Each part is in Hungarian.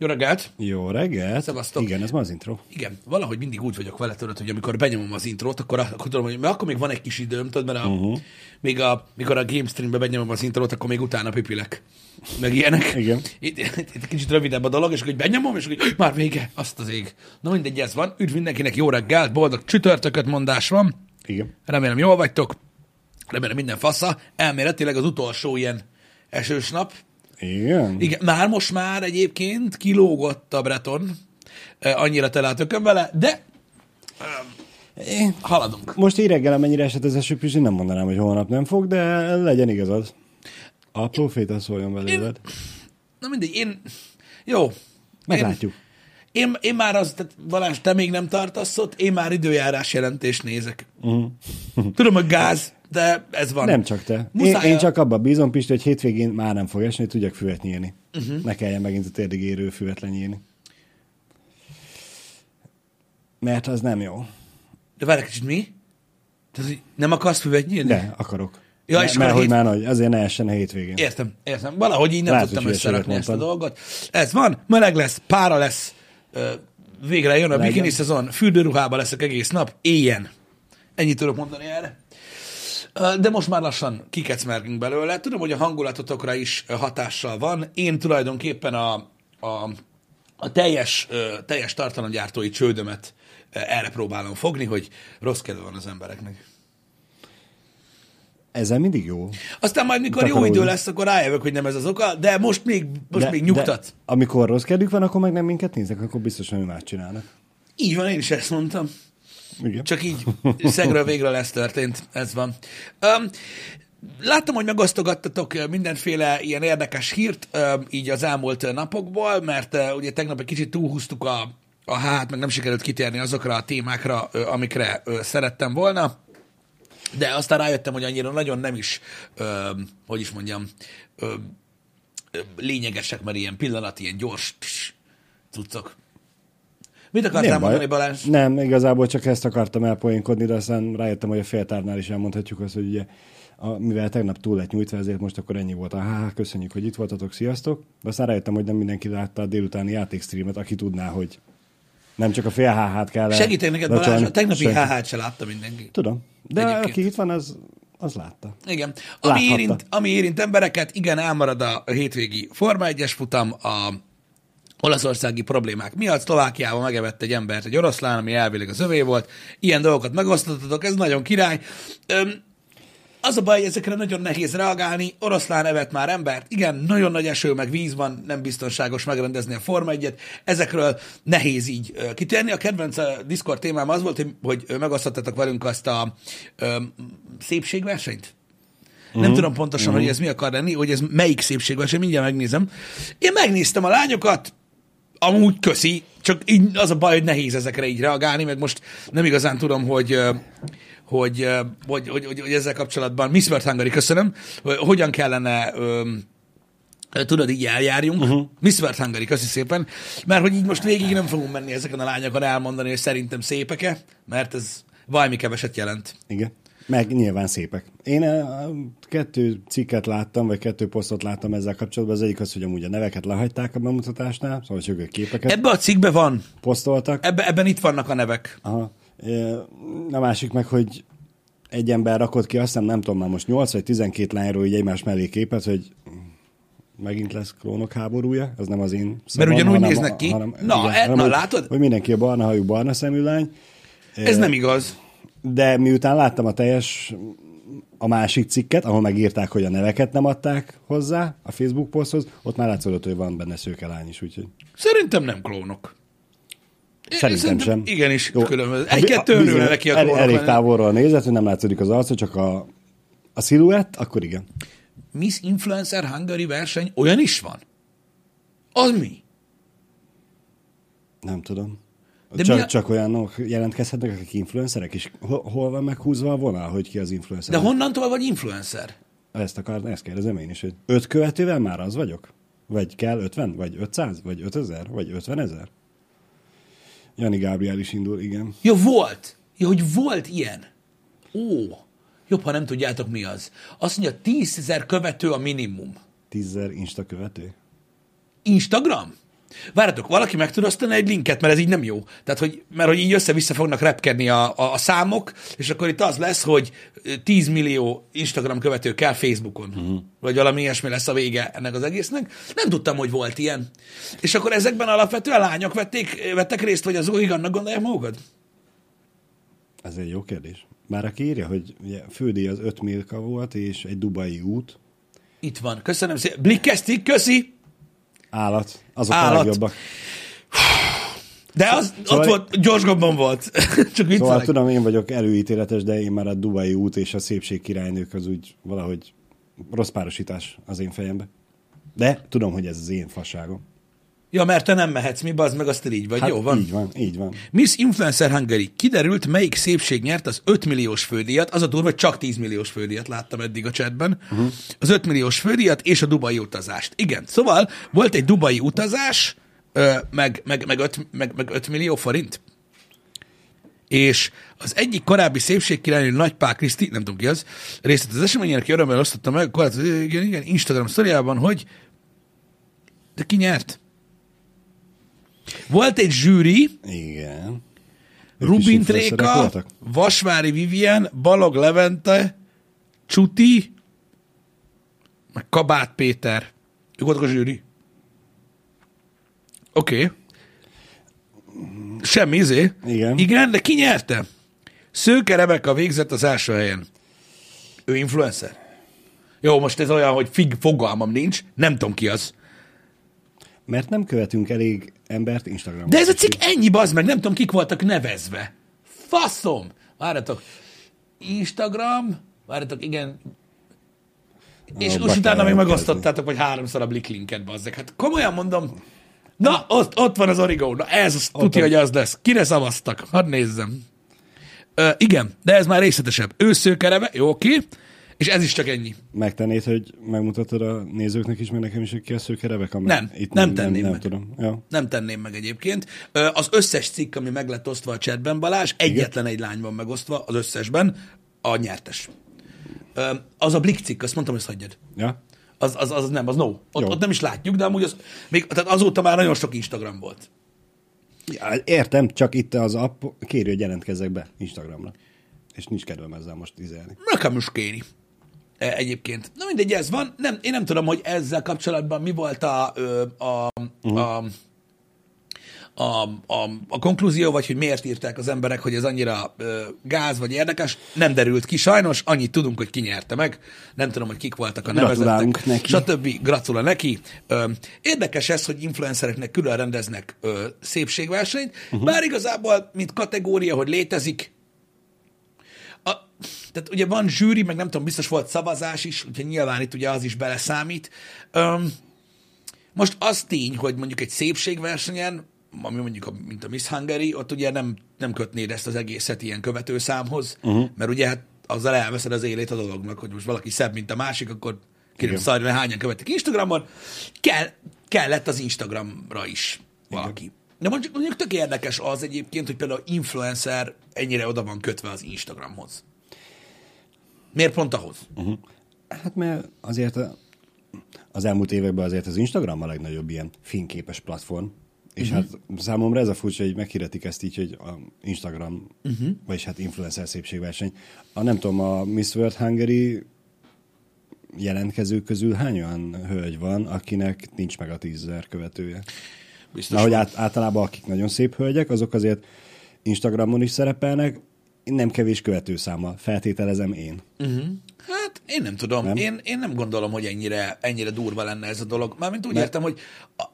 Jó reggelt! Jó reggelt! Szevasztok. Igen, ez ma az intro. Igen, valahogy mindig úgy vagyok vele, tudod, hogy amikor benyomom az intrót, akkor, akkor tudom, hogy mert akkor még van egy kis időm, tudod, mert a, uh-huh. még a, mikor a game streambe benyomom az intrót, akkor még utána pipilek. Meg ilyenek. Igen. Itt, itt, itt kicsit rövidebb a dolog, és akkor benyomom, és akkor már vége, azt az ég. Na mindegy, ez van. Üdv mindenkinek, jó reggelt, boldog csütörtököt mondás van. Igen. Remélem jól vagytok. Remélem minden fasza. Elméletileg az utolsó ilyen esős nap. Igen? Igen, már most már egyébként kilógott a Breton, annyira tele a vele, de Én... haladunk. Most így reggel, amennyire esett az eső, Pizsi, nem mondanám, hogy holnap nem fog, de legyen igazad. A proféta szóljon belőled. Na mindegy, én... Jó. Meglátjuk. Én, én, én már az, tehát Balázs, te még nem tartasz ott, én már időjárás jelentést nézek. Uh-huh. Tudom, hogy gáz, de ez van. Nem csak te. Én, Muszáj én csak abban bízom, Pisti, hogy hétvégén már nem fog esni, hogy tudjak füvet nyírni. Uh-huh. Ne kelljen megint a térdig érő füvet lenyírni. Mert az nem jó. De várj egy kicsit, mi? Tehát, hogy nem akarsz füvet nyírni? De, akarok. Ja, és Mert hogy hét- már nagy, azért ne essen a hétvégén. Értem, értem. Valahogy így nem Lehet, tudtam összerakni ezt a dolgot. Ez van, meleg lesz, pára lesz, végre jön a Legyen. bikini szezon, fürdőruhába leszek egész nap, éjjen. Ennyit tudok mondani erre. De most már lassan kikecmergünk belőle. Tudom, hogy a hangulatotokra is hatással van. Én tulajdonképpen a, a, a teljes, teljes tartalomgyártói csődömet erre próbálom fogni, hogy rossz kedve van az embereknek. Ezzel mindig jó. Aztán majd, mikor jó idő lesz, akkor rájövök, hogy nem ez az oka, de most még, most még nyugtat. De amikor rossz kedvük van, akkor meg nem minket néznek, akkor biztos, hogy más csinálnak. Így van, én is ezt mondtam. Igen. Csak így szegről végre lesz történt. Ez van. Um, láttam, hogy megosztogattatok mindenféle ilyen érdekes hírt így az elmúlt napokból, mert ugye tegnap egy kicsit túlhúztuk a, a hát, meg nem sikerült kitérni azokra a témákra, amikre szerettem volna. De aztán rájöttem, hogy annyira nagyon nem is, hogy is mondjam, lényegesek, mert ilyen pillanat, ilyen gyors cuccok. Mit akartál Nem mondani, baj. Balázs? Nem, igazából csak ezt akartam elpoénkodni, de aztán rájöttem, hogy a féltárnál is elmondhatjuk azt, hogy ugye, a, mivel tegnap túl lett nyújtva, ezért most akkor ennyi volt. Há, köszönjük, hogy itt voltatok, sziasztok. De aztán rájöttem, hogy nem mindenki látta a délutáni játékstreamet, aki tudná, hogy nem csak a fél HH-t kell Segítek neked, Balázs, a tegnapi. HH-t se látta mindenki. Tudom, de Egyébként. aki itt van, az, az látta. Igen. Ami Láthatta. érint, ami érint embereket, igen, elmarad a hétvégi Forma 1-es futam, a olaszországi problémák miatt. Szlovákiában megevett egy embert egy oroszlán, ami elvileg az övé volt. Ilyen dolgokat megosztottatok, ez nagyon király. Öm, az a baj, hogy ezekre nagyon nehéz reagálni. Oroszlán evett már embert. Igen, nagyon nagy eső, meg víz van, nem biztonságos megrendezni a Forma 1 Ezekről nehéz így kitérni. A kedvenc ö, Discord témám az volt, hogy, megosztottatok velünk azt a ö, szépségversenyt. Nem tudom pontosan, hogy ez mi akar lenni, hogy ez melyik szépségverseny, mindjárt megnézem. Én megnéztem a lányokat, amúgy köszi, csak így az a baj, hogy nehéz ezekre így reagálni, meg most nem igazán tudom, hogy hogy, hogy, hogy, hogy, hogy ezzel kapcsolatban, Miss World Hungary, köszönöm, hogy hogyan kellene tudod, így eljárjunk. Uh-huh. Miss World Hungary, köszi szépen. Mert hogy így most végig nem fogunk menni ezeken a lányokon elmondani, hogy szerintem szépek-e, mert ez valami keveset jelent. Igen. Meg nyilván szépek. Én eh, kettő cikket láttam, vagy kettő posztot láttam ezzel kapcsolatban. Az egyik az, hogy amúgy a neveket lehagyták a bemutatásnál, szóval csak ők képeket Ebbe a cikkbe van, posztoltak. ebbe, ebben itt vannak a nevek. Aha. Eh, A másik meg, hogy egy ember rakott ki, azt hiszem nem tudom már most 8 vagy 12 lányról így egymás mellé képet, hogy megint lesz klónok háborúja, az nem az én szavam, ugyanúgy hanem- néznek ki? Na, e- na, hogy- látod? Hogy mindenki a barna hajú, barna szemű lány. Ez nem igaz. De miután láttam a teljes, a másik cikket, ahol megírták, hogy a neveket nem adták hozzá a Facebook poszthoz, ott már látszódott, hogy van benne szőke lány is, úgyhogy Szerintem nem klónok. szerintem sem. Igenis, különböző. Egy-kettő örülne neki a klónok. Elég távolról nézett, hogy nem látszik az arca, csak a, a sziluett, akkor igen. Miss Influencer Hungary verseny olyan is van? Az mi? Nem tudom. De csak, a- csak olyanok jelentkezhetnek, akik influencerek, és hol, van meghúzva a vonal, hogy ki az influencer? De honnantól vagy influencer? Ezt akar, ezt kérdezem én is, hogy öt követővel már az vagyok? Vagy kell 50? Vagy 500? Vagy 5000? Vagy 50 ezer? Jani Gábriel is indul, igen. Jó, volt. Jó, hogy volt ilyen. Ó, jobb, ha nem tudjátok mi az. Azt mondja, 10 ezer követő a minimum. 10 Insta követő? Instagram? Várjatok, valaki meg tud osztani egy linket, mert ez így nem jó. Tehát, hogy, mert hogy így össze-vissza fognak repkedni a, a, a számok, és akkor itt az lesz, hogy 10 millió Instagram követő kell Facebookon. Uh-huh. Vagy valami ilyesmi lesz a vége ennek az egésznek. Nem tudtam, hogy volt ilyen. És akkor ezekben alapvetően lányok vették, vettek részt, vagy az annak gondolják magukat? Ez egy jó kérdés. Már aki írja, hogy ugye, fődíj az 5 milka volt, és egy dubai út. Itt van. Köszönöm szépen. Blikkeztik, köszi! Állat. Azok Állat. a legjobbak. De az Szóval- ott volt, Gyors Gobban volt. Csak Szóval viccelek. tudom, én vagyok előítéletes, de én már a dubai út és a szépség királynők az úgy valahogy rossz párosítás az én fejembe. De tudom, hogy ez az én fasságom. Ja, mert te nem mehetsz, mi bazd meg, azt így vagy. Hát Jó van. Így van, így van. Miss Influencer Hungary. Kiderült, melyik szépség nyert az 5 milliós fődíjat. Az a durva, hogy csak 10 milliós fődíjat láttam eddig a chatben. Uh-huh. Az 5 milliós fődíjat és a dubai utazást. Igen, szóval volt egy dubai utazás, meg, meg, meg, 5, meg, meg 5 millió forint. És az egyik korábbi szépségkirálynő Nagypál Kriszti, nem tudom ki az, részt az eseményen, aki örömmel osztotta meg, hát, igen, igen, Instagram sztoriában, hogy de ki nyert? Volt egy zsűri, Igen. Ők Rubin Tréka? Vasvári Vivien, Balog Levente, Csuti, meg Kabát Péter. Ők voltak a zsűri. Oké. Okay. Semmi izé. Igen. Igen, de ki nyerte? Szőke Rebeka végzett az első helyen. Ő influencer? Jó, most ez olyan, hogy fig fogalmam nincs, nem tudom ki az. Mert nem követünk elég embert Instagramon. De ez a cikk ennyi, bazd meg, nem tudom, kik voltak nevezve. Faszom! Várjatok. Instagram, várjatok, igen. És most utána még megosztottátok, vagy háromszor a Blicklinket, bazzek. Hát komolyan mondom, na, ott, ott van az Origo, na ez, az, tudja, hogy az lesz. Kire szavaztak? Hadd nézzem. Ö, igen, de ez már részletesebb. Ő szőkereve, jó, oké, és ez is csak ennyi. Megtennéd, hogy megmutatod a nézőknek is, meg nekem is, hogy ki a szőke Rebeka? Mert Nem, nem tenném nem, meg. nem tudom. Ja. Nem tenném meg egyébként. Az összes cikk, ami meg lett osztva a chatben, Balázs, egyetlen egy lány van megosztva az összesben, a nyertes. Az a Blick cikk, azt mondtam, hogy ezt hagyjad. ja? Az, az, az nem, az no. Ott, Jó. ott nem is látjuk, de amúgy az, még, tehát azóta már nagyon sok Instagram volt. Ja, Értem, csak itt az app kéri, hogy jelentkezzek be Instagramra. És nincs kedvem ezzel most izelni. Nekem is kéri. E, Egyébként. Na mindegy, ez van. Nem, én nem tudom, hogy ezzel kapcsolatban mi volt a, a, Mhm. a, a, a, a konklúzió, vagy hogy miért írták az emberek, hogy ez annyira ö, gáz vagy érdekes. Nem derült ki sajnos, annyit tudunk, hogy ki nyerte meg. Nem tudom, hogy kik voltak a nevezettek. neki. Stb. Gratulál neki. Ö, érdekes ez, hogy influencereknek külön rendeznek ö, szépségversenyt, uh-huh. bár igazából, mint kategória, hogy létezik, tehát ugye van zsűri, meg nem tudom, biztos volt szavazás is, úgyhogy nyilván itt ugye az is beleszámít. Öm, most az tény, hogy mondjuk egy szépségversenyen, ami mondjuk, a, mint a Miss Hungary, ott ugye nem, nem kötnéd ezt az egészet ilyen követőszámhoz, uh-huh. mert ugye hát azzal elveszed az élét a dolognak, hogy most valaki szebb, mint a másik, akkor kérem Igen. szarjon, hányan követik Instagramon. Kell, kellett az Instagramra is valaki. De mondjuk, mondjuk tök érdekes az egyébként, hogy például influencer ennyire oda van kötve az Instagramhoz. Miért pont ahhoz? Hát mert azért a, az elmúlt években azért az Instagram a legnagyobb ilyen fényképes platform. És uh-huh. hát számomra ez a furcsa, hogy meghirdetik ezt így, hogy a Instagram, uh-huh. vagyis hát influencer szépségverseny. A, nem tudom, a Miss World Hungary jelentkezők közül hány olyan hölgy van, akinek nincs meg a tízzer követője? Biztos Na, hogy át, általában akik nagyon szép hölgyek, azok azért Instagramon is szerepelnek, nem kevés követőszámmal, feltételezem én. Hát én nem tudom. Nem? Én, én nem gondolom, hogy ennyire, ennyire durva lenne ez a dolog. Mármint úgy értem, hogy a,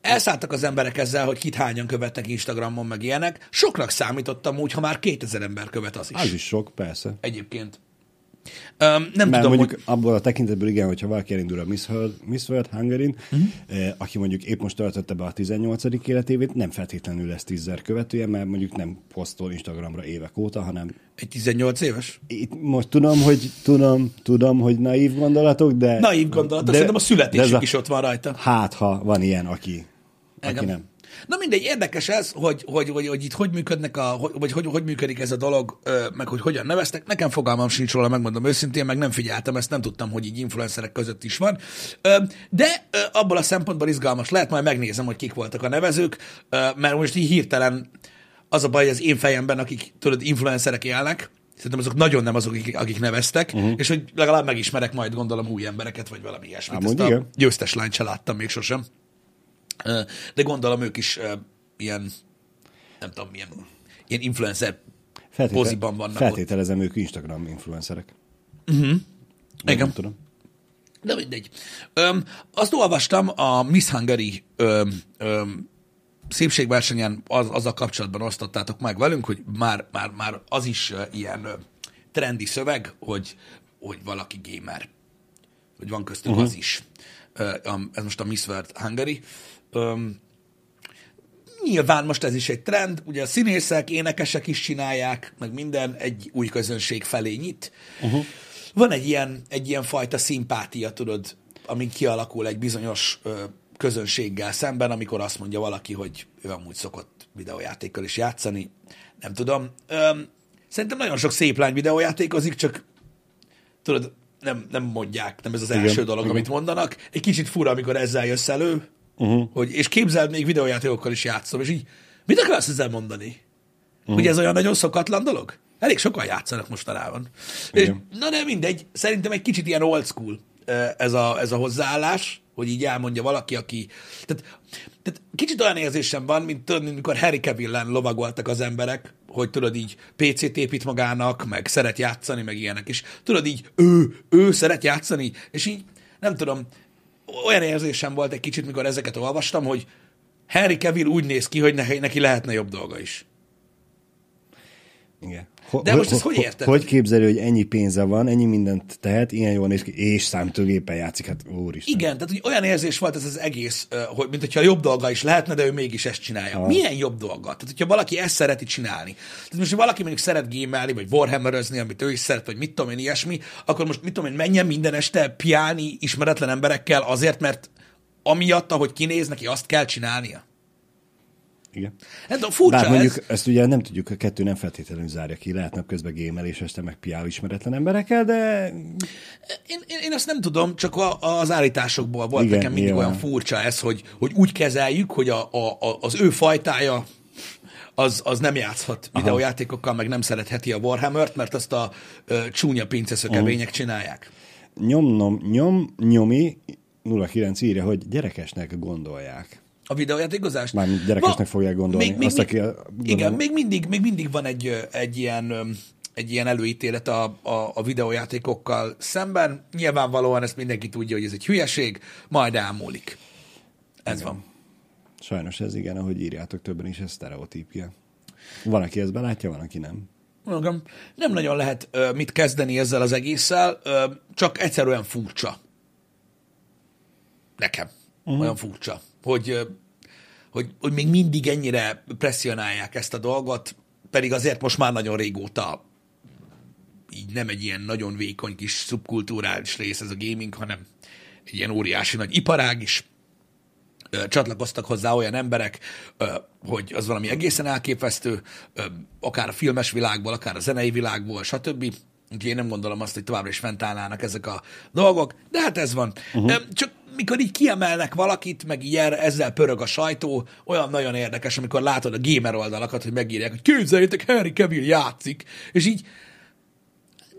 elszálltak az emberek ezzel, hogy kit hányan követnek Instagramon, meg ilyenek. Soknak számítottam úgy, ha már 2000 ember követ az is. Az is sok, persze. Egyébként. Öm, nem Mert tudom, mondjuk hogy... abból a tekintetből igen, hogyha valaki elindul a Miss World, Miss World hungary Mhm. uh-huh. eh, aki mondjuk épp most töltötte be a 18. életévét, nem feltétlenül lesz tízzer követője, mert mondjuk nem posztol Instagramra évek óta, hanem Egy 18 éves? itt most tudom, hogy tudom, tudom, hogy naív gondolatok, de... Naív gondolat, de, de- szerintem a de születésük ez a- is ott van rajta. Hát, ha van ilyen, aki, aki nem. Na mindegy, érdekes ez, hogy, hogy, hogy, hogy itt hogy működnek a, hogy, vagy hogy, hogy működik ez a dolog, meg hogy hogyan neveztek. Nekem fogalmam sincs róla, megmondom őszintén, meg nem figyeltem, ezt nem tudtam, hogy így influencerek között is van. De abból a szempontból izgalmas lehet, majd megnézem, hogy kik voltak a nevezők, mert most így hirtelen az a baj, az én fejemben, akik tudod, influencerek élnek, Szerintem azok nagyon nem azok, akik, akik neveztek, uh-huh. és hogy legalább megismerek majd gondolom új embereket, vagy valami ilyesmit. Ezt a győztes lányt se láttam még sosem. De gondolom ők is ilyen, nem tudom, milyen, ilyen influencer poziban vannak ott. feltételezem, ők Instagram influencerek. Igen. Nem tudom. De mindegy. Öm, azt olvastam a Miss Hungary öm, öm, szépségversenyen az, azzal kapcsolatban osztottátok meg velünk, hogy már, már, már az is ilyen trendi szöveg, hogy, hogy valaki gamer. Hogy van köztük uh-huh. az is. A- ez most a Miss World Hungary. Öm, Nyilván most ez is egy trend, ugye a színészek, énekesek is csinálják, meg minden egy új közönség felé nyit. Uh-huh. Van egy ilyen, egy ilyen fajta szimpátia, tudod, ami kialakul egy bizonyos ö, közönséggel szemben, amikor azt mondja valaki, hogy ő amúgy szokott videójátékkal is játszani. Nem tudom. Öm, szerintem nagyon sok szép lány videójátékozik, csak tudod, nem, nem mondják, nem ez az Igen, első dolog, igen. amit mondanak. Egy kicsit fura, amikor ezzel jössz elő, uh-huh. hogy, és képzeld, még videójátékokkal is játszom, és így, mit akarsz ezzel mondani? Uh-huh. Hogy ez olyan nagyon szokatlan dolog? Elég sokan játszanak mostanában. És, Igen. na de mindegy, szerintem egy kicsit ilyen old school ez a, ez a hozzáállás, hogy így elmondja valaki, aki... Tehát, tehát kicsit olyan érzésem van, mint tudod, amikor Harry Cavill-en lovagoltak az emberek, hogy tudod így PC-t épít magának, meg szeret játszani, meg ilyenek is. Tudod így, ő, ő szeret játszani, és így, nem tudom, olyan érzésem volt egy kicsit, mikor ezeket olvastam, hogy Harry Cavill úgy néz ki, hogy neki lehetne jobb dolga is. Igen. De most ezt hogy érted? Hogy képzeli, hogy ennyi pénze van, ennyi mindent tehet, ilyen jól néz ki, és számítógépen játszik, hát úristen. Igen, tehát hogy olyan érzés volt ez az egész, hogy mint hogyha jobb dolga is lehetne, de ő mégis ezt csinálja. Aha. Milyen jobb dolga? Tehát, hogyha valaki ezt szereti csinálni. Tehát most, ha valaki mondjuk szeret gémelni, vagy warhammerözni, amit ő is szeret, vagy mit tudom én, ilyesmi, akkor most mit tudom én, menjen minden este piálni ismeretlen emberekkel azért, mert amiatt, ahogy kinéz, neki azt kell csinálnia. Igen. Hát a furcsa Bár ez. mondjuk ezt ugye nem tudjuk, a kettő nem feltétlenül zárja ki, lehet napközben gémel, és este meg piál ismeretlen emberekkel, de Én, én, én azt nem tudom, csak a, az állításokból volt Igen, nekem mindig nyilván. olyan furcsa ez, hogy, hogy úgy kezeljük, hogy a, a, a, az ő fajtája az, az nem játszhat videójátékokkal, meg nem szeretheti a Warhammer-t, mert azt a ö, csúnya pinceszökevények csinálják. nyomnom, nyom, nyomi 09 írja, hogy gyerekesnek gondolják. A videójátékozást? Mármint gyerekesnek Va- fogják gondolni. Azt, aki a- igen, gondolom- még mindig, még mindig van egy, egy ilyen egy ilyen előítélet a, a, a videójátékokkal szemben. Nyilvánvalóan ezt mindenki tudja, hogy ez egy hülyeség, majd elmúlik. Ez igen. van. Sajnos ez igen, ahogy írjátok többen is, ez sztereotípia. Van, aki ezt belátja, van, aki nem. Mondom, nem nagyon lehet ö, mit kezdeni ezzel az egésszel, ö, csak egyszerűen furcsa. Nekem. Uh-huh. Olyan furcsa, hogy, hogy, hogy még mindig ennyire presszionálják ezt a dolgot, pedig azért most már nagyon régóta így nem egy ilyen nagyon vékony kis szubkulturális rész ez a gaming, hanem egy ilyen óriási nagy iparág is. Csatlakoztak hozzá olyan emberek, hogy az valami egészen elképesztő, akár a filmes világból, akár a zenei világból, stb. Úgyhogy én nem gondolom azt, hogy továbbra is fentállnának ezek a dolgok, de hát ez van. Uh-huh. Csak mikor így kiemelnek valakit, meg így erre, ezzel pörög a sajtó, olyan nagyon érdekes, amikor látod a gamer oldalakat, hogy megírják, hogy képzeljétek, Harry Cavill játszik, és így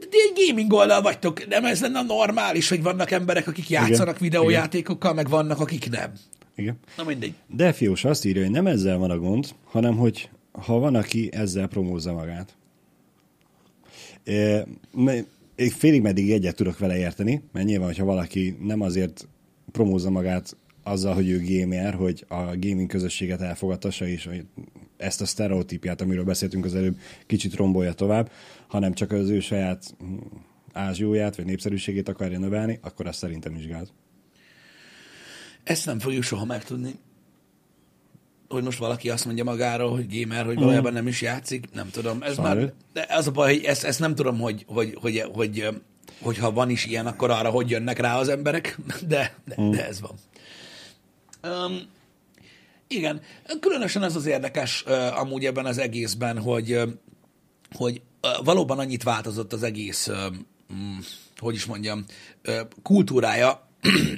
de egy gaming oldal vagytok, nem ez lenne normális, hogy vannak emberek, akik játszanak Igen, videójátékokkal, meg vannak, akik nem. Igen. Na mindegy. De Fiós azt írja, hogy nem ezzel van a gond, hanem hogy ha van, aki ezzel promózza magát. É, félig meddig egyet tudok vele érteni, mert nyilván, hogyha valaki nem azért promózza magát azzal, hogy ő gamer, hogy a gaming közösséget elfogadtassa, és hogy ezt a sztereotípiát, amiről beszéltünk az előbb, kicsit rombolja tovább, hanem csak az ő saját hm, ázsióját, vagy népszerűségét akarja növelni, akkor azt szerintem is gáz. Ezt nem fogjuk soha megtudni. Hogy most valaki azt mondja magáról, hogy gamer, hogy valójában nem is játszik, nem tudom. Ez Sajnos. már, de az a baj, hogy ezt, ezt nem tudom, hogy, hogy, hogy, hogy, hogy hogyha van is ilyen, akkor arra hogy jönnek rá az emberek, de, de, de ez van. Um, Igen, különösen az az érdekes uh, amúgy ebben az egészben, hogy, uh, hogy uh, valóban annyit változott az egész, uh, um, hogy is mondjam, uh, kultúrája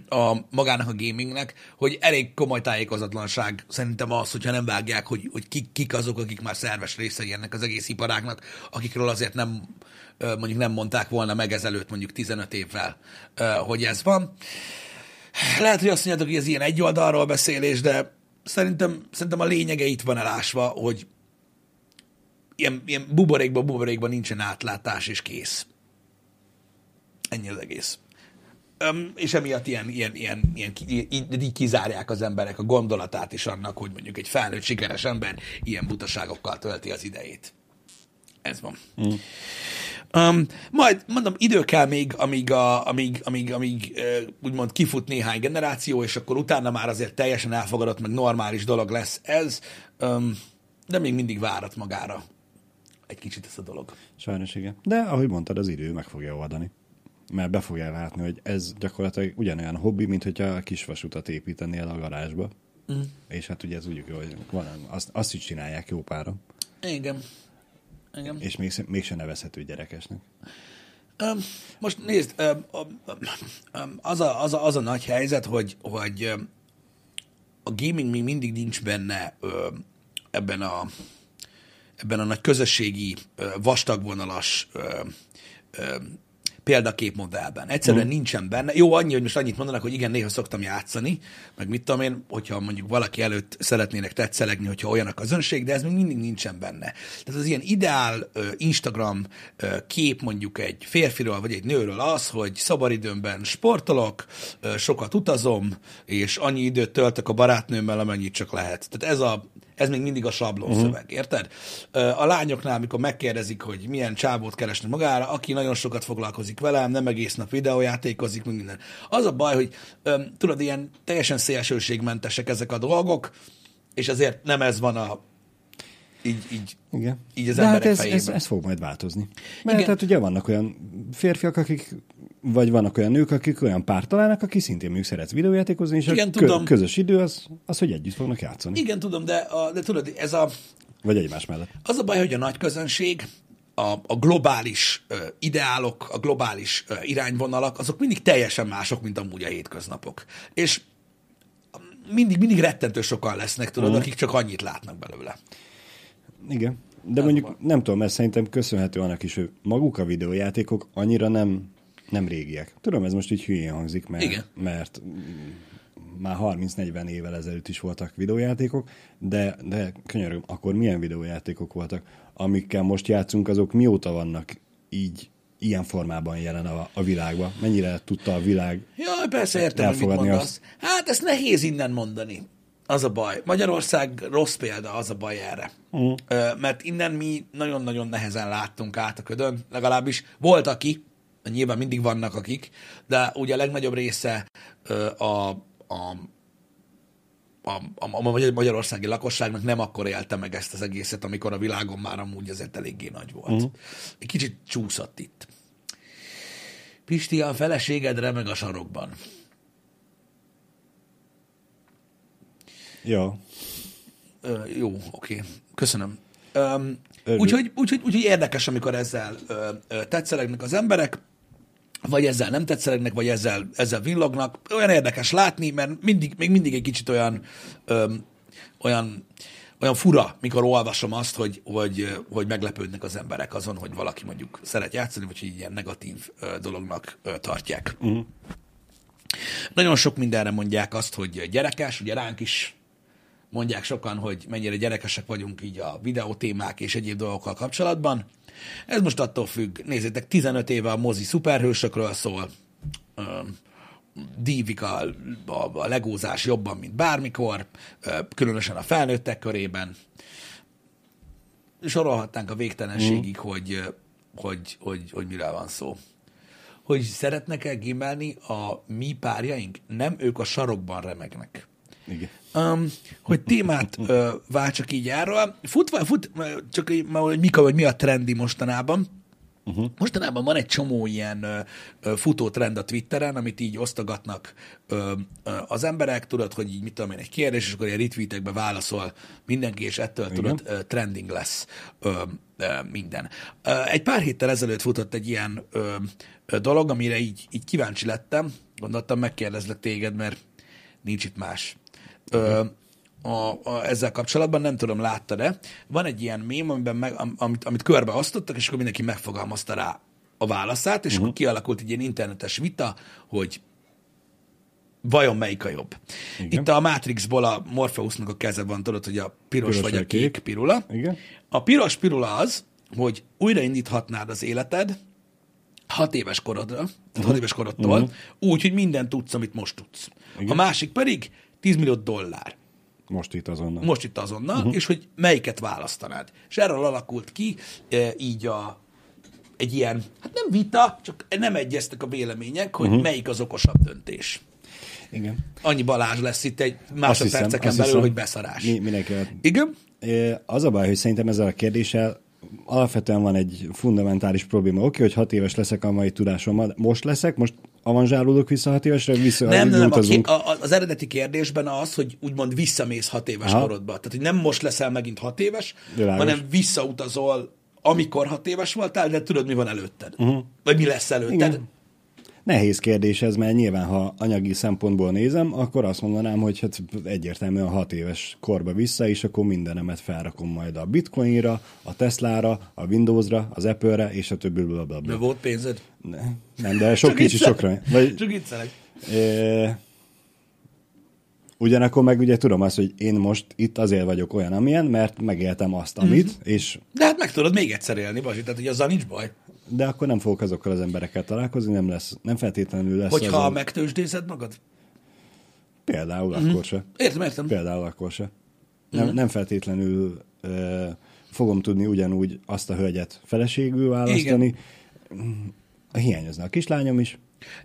a magának a gamingnek, hogy elég komoly tájékozatlanság szerintem az, hogyha nem vágják, hogy, hogy kik, kik azok, akik már szerves részei ennek az egész iparágnak, akikről azért nem mondjuk nem mondták volna meg ezelőtt mondjuk 15 évvel, hogy ez van. Lehet, hogy azt mondjátok, hogy ez ilyen egy oldalról beszélés, de szerintem, szerintem a lényege itt van elásva, hogy ilyen, ilyen buborékban, buborékban nincsen átlátás, és kész. Ennyi az egész. Öm, és emiatt ilyen, ilyen, ilyen, ilyen, ilyen, így kizárják az emberek a gondolatát is annak, hogy mondjuk egy felnőtt sikeres ember ilyen butaságokkal tölti az idejét. Ez van. Mm. Um, majd mondom, idő kell még, amíg, a, amíg, amíg, amíg uh, úgymond kifut néhány generáció, és akkor utána már azért teljesen elfogadott, meg normális dolog lesz ez, um, de még mindig várat magára egy kicsit ez a dolog. Sajnos igen. De ahogy mondtad, az idő meg fogja oldani. Mert be fogja látni, hogy ez gyakorlatilag ugyanolyan hobbi, mint hogyha a kisvasutat építenél a garázsba. Mm. És hát ugye ez úgy, hogy van, azt, azt is csinálják jó pára. Igen. Igen. És még, mégsem nevezhető gyerekesnek. Um, most nézd, um, um, az, a, az, a, az a nagy helyzet, hogy, hogy um, a gaming még mindig nincs benne um, ebben a ebben a nagy közösségi vastagvonalas példaképmodellben. Egyszerűen mm. nincsen benne. Jó, annyi, hogy most annyit mondanak, hogy igen, néha szoktam játszani, meg mit tudom én, hogyha mondjuk valaki előtt szeretnének tetszelegni, hogyha olyan a közönség, de ez még mindig nincsen benne. Tehát az ilyen ideál Instagram kép mondjuk egy férfiról vagy egy nőről az, hogy szabadidőmben sportolok, sokat utazom, és annyi időt töltök a barátnőmmel, amennyit csak lehet. Tehát ez a ez még mindig a sablon uh-huh. szöveg, érted? A lányoknál, amikor megkérdezik, hogy milyen csábót keresnek magára, aki nagyon sokat foglalkozik velem, nem egész nap videójátékozik, meg minden. Az a baj, hogy tudod, ilyen teljesen szélsőségmentesek ezek a dolgok, és ezért nem ez van a így, így, Igen. így az De emberek hát ez, ez, ez, fog majd változni. Mert Igen. hát ugye vannak olyan férfiak, akik vagy vannak olyan nők, akik olyan párt találnak, aki szintén még szeret videójátékozni, és Igen, a tudom. közös idő az, az, hogy együtt fognak játszani. Igen, tudom, de, a, de tudod, ez a... Vagy egymás mellett. Az a baj, hogy a nagy közönség, a, a globális uh, ideálok, a globális uh, irányvonalak, azok mindig teljesen mások, mint amúgy a hétköznapok. És mindig, mindig rettentő sokan lesznek, tudod, uh-huh. akik csak annyit látnak belőle. Igen. De Ez mondjuk van. nem tudom, mert szerintem köszönhető annak is, hogy maguk a videójátékok annyira nem nem régiek. Tudom, ez most így hülyén hangzik, mert, Igen. mert már 30-40 évvel ezelőtt is voltak videójátékok, de, de könyöröm, akkor milyen videójátékok voltak? Amikkel most játszunk, azok mióta vannak így ilyen formában jelen a, a világban? Mennyire tudta a világ Ja, persze értem, mit mondasz. Azt? Hát ezt nehéz innen mondani. Az a baj. Magyarország rossz példa, az a baj erre. Uh-huh. Mert innen mi nagyon-nagyon nehezen láttunk át a ködön, legalábbis volt, aki, nyilván mindig vannak akik, de ugye a legnagyobb része a, a, a, a, a magyarországi lakosságnak nem akkor élte meg ezt az egészet, amikor a világon már amúgy azért eléggé nagy volt. Uh-huh. Egy kicsit csúszott itt. Pisti, a feleséged remeg a sarokban. Jó. Ö, jó, oké. Köszönöm. úgyhogy, úgyhogy, úgyhogy érdekes, amikor ezzel ö, ö, tetszelegnek az emberek vagy ezzel nem tetszelegnek, vagy ezzel, ezzel villognak. Olyan érdekes látni, mert mindig, még mindig egy kicsit olyan, öm, olyan, olyan fura, mikor olvasom azt, hogy, hogy, hogy meglepődnek az emberek azon, hogy valaki mondjuk szeret játszani, vagy hogy ilyen negatív ö, dolognak ö, tartják. Uh-huh. Nagyon sok mindenre mondják azt, hogy gyerekes, ugye ránk is mondják sokan, hogy mennyire gyerekesek vagyunk így a videótémák és egyéb dolgokkal kapcsolatban. Ez most attól függ, nézzétek, 15 éve a mozi szuperhősökről szól, dívik a, a, a legózás jobban, mint bármikor, különösen a felnőttek körében. Sorolhatnánk a végtelenségig, mm. hogy, hogy, hogy, hogy miről van szó. Hogy szeretnek-e gimelni a mi párjaink? Nem, ők a sarokban remegnek. Igen. Um, hogy témát uh, váltsak így erről. Futva, fut, csak hogy mika, vagy mi a trendi mostanában. Uh-huh. Mostanában van egy csomó ilyen ö, ö, futó trend a Twitteren, amit így osztogatnak ö, ö, az emberek, tudod, hogy így mit tudom én, egy kérdés, és akkor ilyen retweetekbe válaszol mindenki, és ettől Igen. tudod, ö, trending lesz ö, ö, minden. Ö, egy pár héttel ezelőtt futott egy ilyen ö, ö, dolog, amire így, így kíváncsi lettem, gondoltam, megkérdezlek téged, mert nincs itt más. Ö, a, a, ezzel kapcsolatban, nem tudom, láttad-e, van egy ilyen mém, amiben meg, amit, amit körbeosztottak, és akkor mindenki megfogalmazta rá a válaszát, és uh-huh. akkor kialakult egy ilyen internetes vita, hogy vajon melyik a jobb. Igen. Itt a Matrixból a Morpheusnak a keze van, tudod, hogy a piros, piros vagy a kék, kék pirula. Igen. A piros pirula az, hogy újraindíthatnád az életed hat éves korodra, tehát uh-huh. hat éves korodtól, uh-huh. úgy, hogy mindent tudsz, amit most tudsz. Igen. A másik pedig 10 millió dollár. Most itt azonnal. Most itt azonnal, uh-huh. és hogy melyiket választanád. És erről alakult ki e, így a, egy ilyen, hát nem vita, csak nem egyeztek a vélemények, hogy uh-huh. melyik az okosabb döntés. Igen. Annyi Balázs lesz itt egy másodperceken belül, hiszem, hogy beszarás. Mi, mindenki. Igen? Az a baj, hogy szerintem ezzel a kérdéssel alapvetően van egy fundamentális probléma. Oké, hogy hat éves leszek a mai tudásommal, most leszek, most avanzsálódok vissza hat évesre, vissza Nem, nem, nem a, a, az eredeti kérdésben az, hogy úgymond visszamész hat éves Aha. korodba. Tehát, hogy nem most leszel megint hat éves, Világos. hanem visszautazol, amikor hat éves voltál, de tudod, mi van előtted. Uh-huh. Vagy mi lesz előtted. Igen. Nehéz kérdés ez, mert nyilván, ha anyagi szempontból nézem, akkor azt mondanám, hogy hát egyértelműen hat éves korba vissza, és akkor mindenemet felrakom majd a bitcoinra, a Teslára, a Windowsra, az Apple-re, és a többi blablabla. De volt pénzed? Ne, nem, de sok kicsi sokra. Vagy, Csak viccelek. E, ugyanakkor meg ugye tudom azt, hogy én most itt azért vagyok olyan, amilyen, mert megéltem azt, amit, mm-hmm. és... De hát meg tudod még egyszer élni, Bazsi, tehát hogy azzal nincs baj de akkor nem fogok azokkal az emberekkel találkozni, nem lesz, nem feltétlenül lesz. Hogyha azon... megtősdézed magad? Például mm-hmm. akkor se. Értem, értem. Például akkor se. Nem, mm-hmm. nem feltétlenül uh, fogom tudni ugyanúgy azt a hölgyet feleségül választani. Igen. Hiányozna a kislányom is.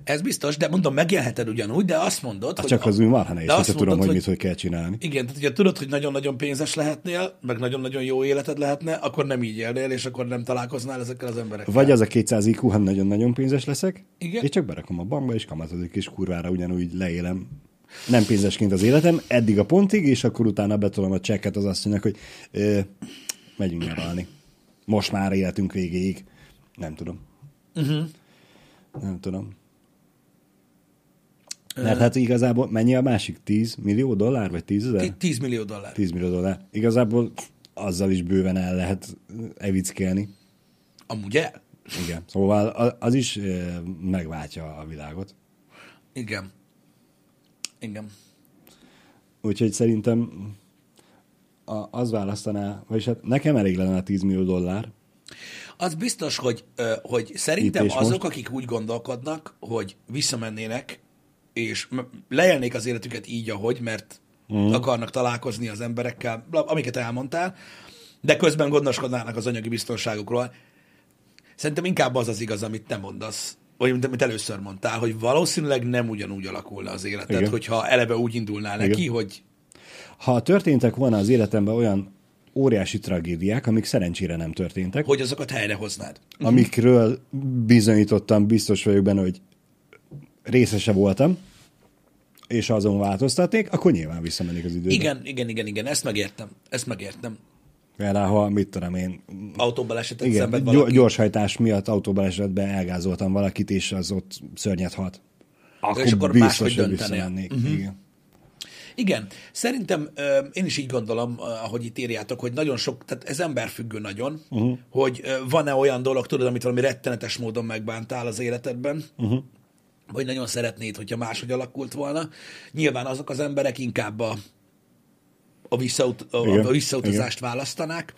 Ez biztos, de mondom, megélheted ugyanúgy, de azt mondod, hogy... Csak az úgy marha nehéz, hogyha tudom, hogy, hogy mit hogy kell csinálni. Igen, tehát hogyha tudod, hogy nagyon-nagyon pénzes lehetnél, meg nagyon-nagyon jó életed lehetne, akkor nem így élnél, és akkor nem találkoznál ezekkel az emberekkel. Vagy az a 200 IQ, ha nagyon-nagyon pénzes leszek, Igen? és csak berakom a bankba, és kamatozik, és kurvára ugyanúgy leélem nem pénzesként az életem, eddig a pontig, és akkor utána betolom a csekket az mondják, hogy ö, megyünk nyaralni. Most már életünk végéig. Nem tudom. Uh-huh. Nem tudom. Mert hát igazából mennyi a másik? 10 millió dollár, vagy 10 ezer? 10 millió dollár. 10 millió dollár. Igazából azzal is bőven el lehet evickélni. Amúgy el? Igen. Szóval az is megváltja a világot. Igen. Igen. Úgyhogy szerintem az választaná, vagyis hát nekem elég lenne a 10 millió dollár. Az biztos, hogy, hogy szerintem azok, most. akik úgy gondolkodnak, hogy visszamennének és lejelnék az életüket így, ahogy, mert mm. akarnak találkozni az emberekkel, amiket elmondtál, de közben gondoskodnának az anyagi biztonságukról. Szerintem inkább az az igaz, amit te mondasz, vagy amit először mondtál, hogy valószínűleg nem ugyanúgy alakulna az életed, Igen. hogyha eleve úgy indulnál Igen. neki, hogy... Ha történtek volna az életemben olyan óriási tragédiák, amik szerencsére nem történtek. Hogy azokat helyrehoznád. Amikről bizonyítottam, biztos vagyok benne, hogy részese voltam, és azon változtatnék, akkor nyilván visszamennék az időbe. Igen, igen, igen, igen, ezt megértem. Ezt megértem. Például, ha mit tudom én... Autóbalesetet igen, szenved valaki. Gyorshajtás miatt autóbalesetben elgázoltam valakit, és az ott szörnyet hat. Akkor, és akkor biztos, hogy visszamennék. Uh-huh. Igen. Igen, szerintem én is így gondolom, ahogy itt írjátok, hogy nagyon sok, tehát ez emberfüggő nagyon, uh-huh. hogy van-e olyan dolog, tudod, amit valami rettenetes módon megbántál az életedben, uh-huh vagy nagyon szeretnéd, hogyha máshogy alakult volna. Nyilván azok az emberek inkább a, a, visszaut, a, Igen. a visszautazást Igen. választanák.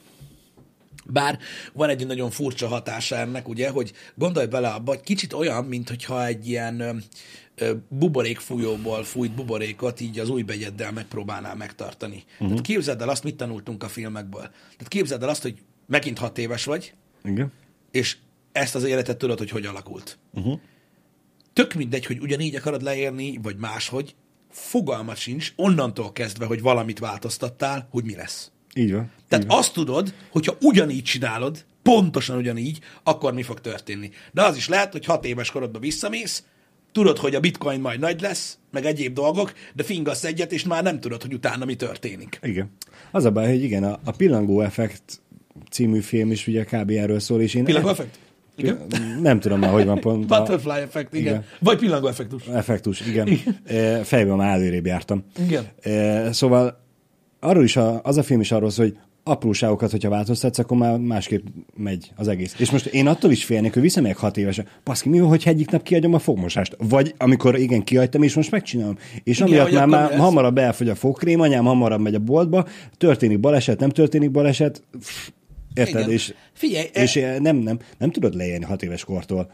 Bár van egy nagyon furcsa hatása ennek, ugye, hogy gondolj bele abba, hogy kicsit olyan, mint hogyha egy ilyen buborékfújóból fújt buborékot így az új begyeddel megpróbálnál megtartani. Uh-huh. Tehát képzeld el azt, mit tanultunk a filmekből. Tehát képzeld el azt, hogy megint hat éves vagy, Igen. és ezt az életet tudod, hogy hogy alakult. Uh-huh tök mindegy, hogy ugyanígy akarod leérni, vagy máshogy, fogalmat sincs onnantól kezdve, hogy valamit változtattál, hogy mi lesz. Így van. Tehát így van. azt tudod, hogyha ugyanígy csinálod, pontosan ugyanígy, akkor mi fog történni. De az is lehet, hogy hat éves korodban visszamész, tudod, hogy a bitcoin majd nagy lesz, meg egyéb dolgok, de fingasz egyet, és már nem tudod, hogy utána mi történik. Igen. Az a baj, hogy igen, a, a Pillangó Effekt című film is ugye kb. erről szól, és én... Pillangó effekt? Igen. Nem tudom már, hogy van pont. a- Butterfly effekt, igen. Igen. Vagy pillangó effektus. Effektus, igen. igen. Fejben már előrébb jártam. Igen. E, Szóval arról is a, az a film is arról szól, hogy apróságokat, hogyha változtatsz, akkor már másképp megy az egész. És most én attól is félnék, hogy visszamegyek hat évesen. Paszki, mi van, hogy egyik nap kiadjam a fogmosást? Vagy amikor igen, kiadtam, és most megcsinálom. És Igen, amiatt már, már lesz? hamarabb elfogy a fogkrém, anyám hamarabb megy a boltba, történik baleset, nem történik baleset, pff, érted? Igen. És, Figyelj, és nem, nem, nem tudod leélni hat éves kortól.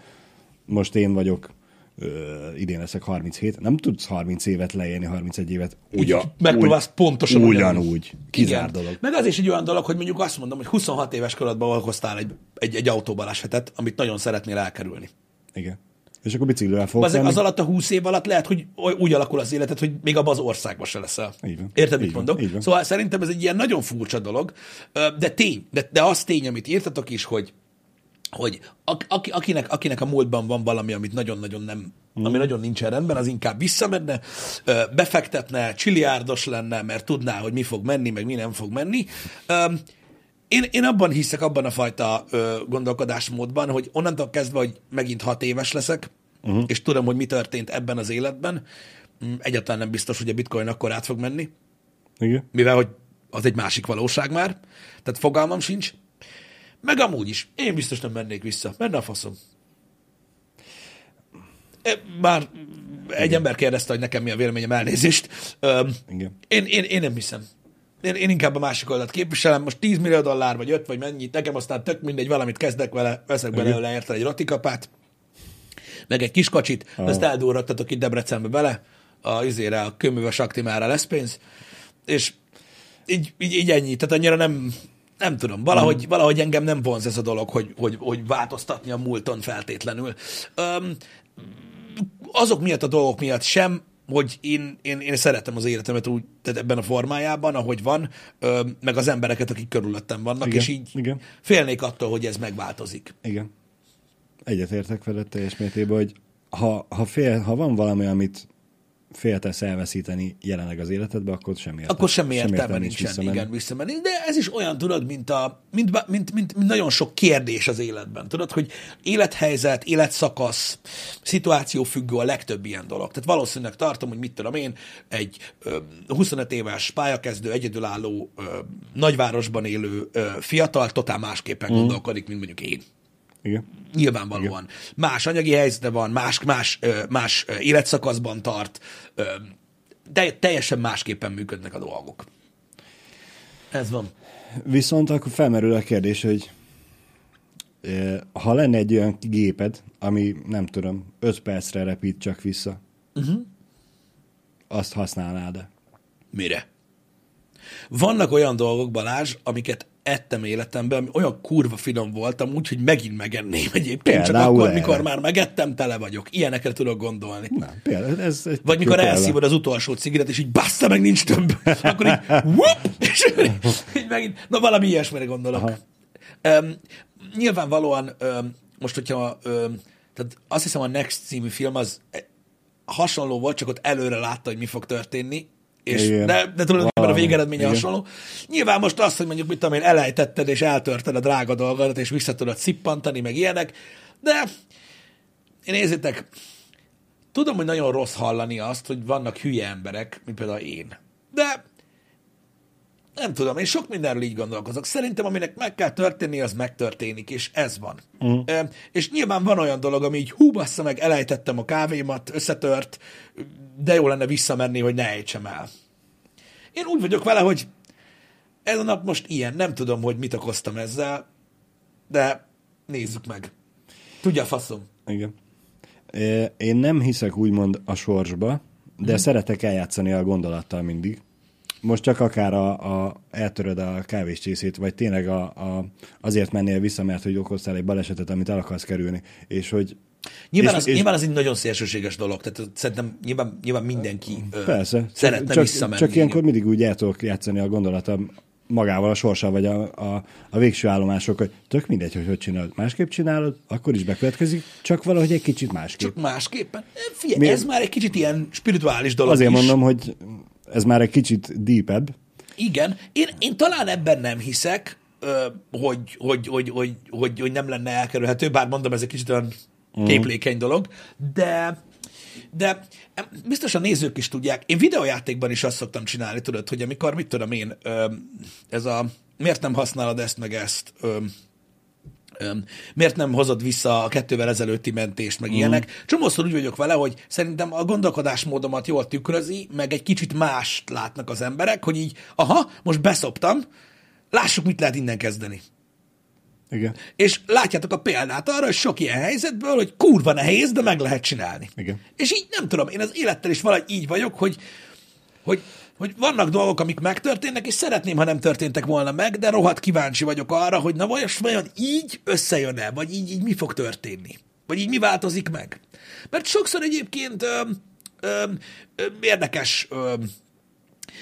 Most én vagyok, ö, idén leszek 37, nem tudsz 30 évet leélni, 31 évet. Ugyan, megpróbálsz pontosan ugyanúgy. Kizár dolog. Meg az is egy olyan dolog, hogy mondjuk azt mondom, hogy 26 éves korodban okoztál egy, egy, egy autóbalesetet, amit nagyon szeretnél elkerülni. Igen. És akkor biciklivel fogsz menni. az alatt a 20 év alatt lehet, hogy úgy alakul az életed, hogy még abban az országban se leszel. Így van. Érted, Így mit van, mondok? így van. Szóval szerintem ez egy ilyen nagyon furcsa dolog, de tény, de, de az tény, amit írtatok is, hogy hogy ak- aki, akinek, akinek a múltban van valami, amit nagyon-nagyon nem, Hmm. ami nagyon nincsen rendben, az inkább visszamenne, befektetne, csiliárdos lenne, mert tudná, hogy mi fog menni, meg mi nem fog menni. Én, én abban hiszek, abban a fajta ö, gondolkodásmódban, hogy onnantól kezdve, hogy megint hat éves leszek, uh-huh. és tudom, hogy mi történt ebben az életben, mm, egyáltalán nem biztos, hogy a bitcoin akkor át fog menni, Igen. mivel hogy az egy másik valóság már, tehát fogalmam sincs. Meg amúgy is, én biztos nem mennék vissza, menne a faszom. E, Már egy ember kérdezte, hogy nekem mi a véleményem elnézést. Öm, Igen. én, én, én nem hiszem. Én, én inkább a másik oldalt képviselem. Most 10 millió dollár, vagy 5, vagy mennyit, nekem aztán tök mindegy, valamit kezdek vele, veszek belőle érted egy rotikapát, meg egy kis kocsit, oh. ezt eldurragtatok itt Debrecenbe bele, a izére, a kőműves aktimára lesz pénz, és így, így, így ennyi. Tehát annyira nem, nem tudom, valahogy, mm. valahogy engem nem vonz ez a dolog, hogy, hogy, hogy változtatni a múlton feltétlenül. Öm, azok miatt a dolgok miatt sem, hogy én, én, én szeretem az életemet úgy, tehát ebben a formájában, ahogy van, ö, meg az embereket, akik körülöttem vannak, Igen, és így igen. félnék attól, hogy ez megváltozik. Igen. Egyetértek veled teljes mértékben, hogy ha, ha, fél, ha van valami, amit féltesz elveszíteni jelenleg az életedbe, akkor semmi értelme. Akkor semmi értelme nincsen, visszamenni. igen, visszamenni. De ez is olyan, tudod, mint, a, mint, mint, mint, mint nagyon sok kérdés az életben. Tudod, hogy élethelyzet, életszakasz, szituáció függő a legtöbb ilyen dolog. Tehát valószínűleg tartom, hogy mit tudom én, egy ö, 25 éves pályakezdő, egyedülálló, ö, nagyvárosban élő ö, fiatal totál másképpen mm. gondolkodik, mint mondjuk én. Igen. Nyilvánvalóan. Igen. Más anyagi helyzete van, más, más, más életszakaszban tart, de teljesen másképpen működnek a dolgok. Ez van. Viszont akkor felmerül a kérdés, hogy ha lenne egy olyan géped, ami nem tudom, 5 percre repít csak vissza, uh-huh. azt használnád-e? Mire? Vannak olyan dolgok, Balázs, amiket ettem életemben, ami olyan kurva finom voltam, úgyhogy megint megenném egyébként, csak Például akkor, erre. mikor már megettem, tele vagyok. Ilyenekre tudok gondolni. Nem, például ez egy Vagy mikor elszívod az utolsó cigiret, és így bassza meg, nincs több. Akkor így, whoop, és így megint, na valami ilyesmire gondolok. Um, nyilvánvalóan um, most, hogyha um, tehát azt hiszem a Next című film az eh, hasonló volt, csak ott előre látta, hogy mi fog történni, és, Igen. de, de tulajdonképpen a végeredménye Igen. hasonló. Nyilván most azt, hogy mondjuk, mit tudom én, elejtetted és eltörted a drága dolgodat, és vissza tudod szippantani, meg ilyenek, de én nézzétek, tudom, hogy nagyon rossz hallani azt, hogy vannak hülye emberek, mint például én. De nem tudom, én sok mindenről így gondolkozok. Szerintem, aminek meg kell történni, az megtörténik, és ez van. Uh-huh. És nyilván van olyan dolog, ami így hú, bassza meg, elejtettem a kávémat, összetört, de jó lenne visszamenni, hogy ne ejtsem el. Én úgy vagyok vele, hogy ez a nap most ilyen, nem tudom, hogy mit okoztam ezzel, de nézzük meg. Tudja faszom. Igen. Én nem hiszek úgymond a sorsba, de hmm. szeretek eljátszani a gondolattal mindig. Most csak akár a, a eltöröd a kávéscsészét, vagy tényleg a, a, azért mennél vissza, mert hogy okoztál egy balesetet, amit el akarsz kerülni, és hogy Nyilván, És- az, és- nyilván az egy nagyon szélsőséges dolog, tehát szerintem nyilván, nyilván mindenki ö, Persze. szeretne csak, visszamenni. Csak ilyenkor mindig úgy el tudok játszani a gondolatom, magával a sorssal, vagy a, a, a végső állomások, hogy tök mindegy, hogy hogy csinálod. Másképp csinálod, akkor is bekövetkezik, csak valahogy egy kicsit másképp. Csak másképpen. Figyelj, Mi- ez már egy kicsit ilyen spirituális dolog Azért is. mondom, hogy ez már egy kicsit deepebb. Igen, én, én talán ebben nem hiszek, hogy, hogy, hogy, hogy, hogy, hogy nem lenne elkerülhető, bár mondom, ez egy kicsit olyan képlékeny dolog, de de biztos a nézők is tudják. Én videójátékban is azt szoktam csinálni, tudod, hogy amikor, mit tudom én, ez a miért nem használod ezt meg ezt, miért nem hozod vissza a kettővel ezelőtti mentést, meg mm. ilyenek. Csomószor úgy vagyok vele, hogy szerintem a gondolkodásmódomat jól tükrözi, meg egy kicsit mást látnak az emberek, hogy így, aha, most beszoptam, lássuk, mit lehet innen kezdeni. Igen. És látjátok a példát arra, hogy sok ilyen helyzetből, hogy kurva nehéz, de meg lehet csinálni. Igen. És így nem tudom, én az élettel is valahogy így vagyok, hogy, hogy, hogy vannak dolgok, amik megtörténnek, és szeretném, ha nem történtek volna meg, de rohadt kíváncsi vagyok arra, hogy na vajon, vajon így összejön-e, vagy így, így mi fog történni? Vagy így mi változik meg? Mert sokszor egyébként öm, öm, öm, érdekes, öm,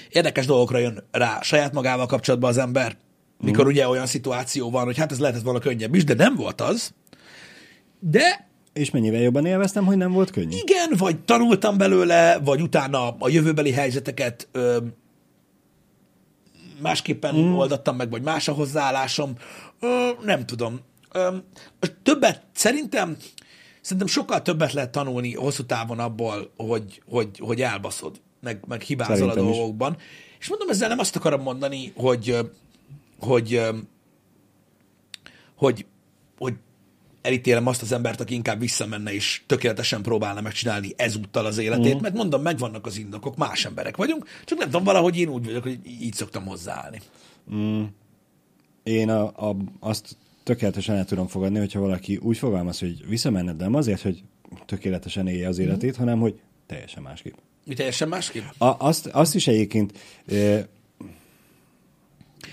érdekes dolgokra jön rá saját magával kapcsolatban az ember, mikor uh-huh. ugye olyan szituáció van, hogy hát ez lehetett volna könnyebb is, de nem volt az. De És mennyivel jobban élveztem, hogy nem volt könnyű. igen, vagy tanultam belőle, vagy utána a jövőbeli helyzeteket ö, másképpen mm. oldattam meg, vagy más a hozzáállásom. Ö, nem tudom. Ö, többet, szerintem, szerintem sokkal többet lehet tanulni hosszú távon abból, hogy, hogy, hogy elbaszod, meg, meg hibázol Szerintem a is. dolgokban. És mondom, ezzel nem azt akarom mondani, hogy, hogy, ö, hogy, hogy elítélem azt az embert, aki inkább visszamenne és tökéletesen próbálna megcsinálni ezúttal az életét, Mhm. mert mondom, megvannak az indokok, más emberek vagyunk, csak nem tudom, valahogy én úgy vagyok, hogy így szoktam hozzáállni. Én a, a, azt tökéletesen el tudom fogadni, hogyha valaki úgy fogalmaz, hogy visszamenne, de nem azért, hogy tökéletesen élje az életét, Mhm. hanem hogy teljesen másképp. Mi teljesen másképp? A, azt, azt is egyébként e,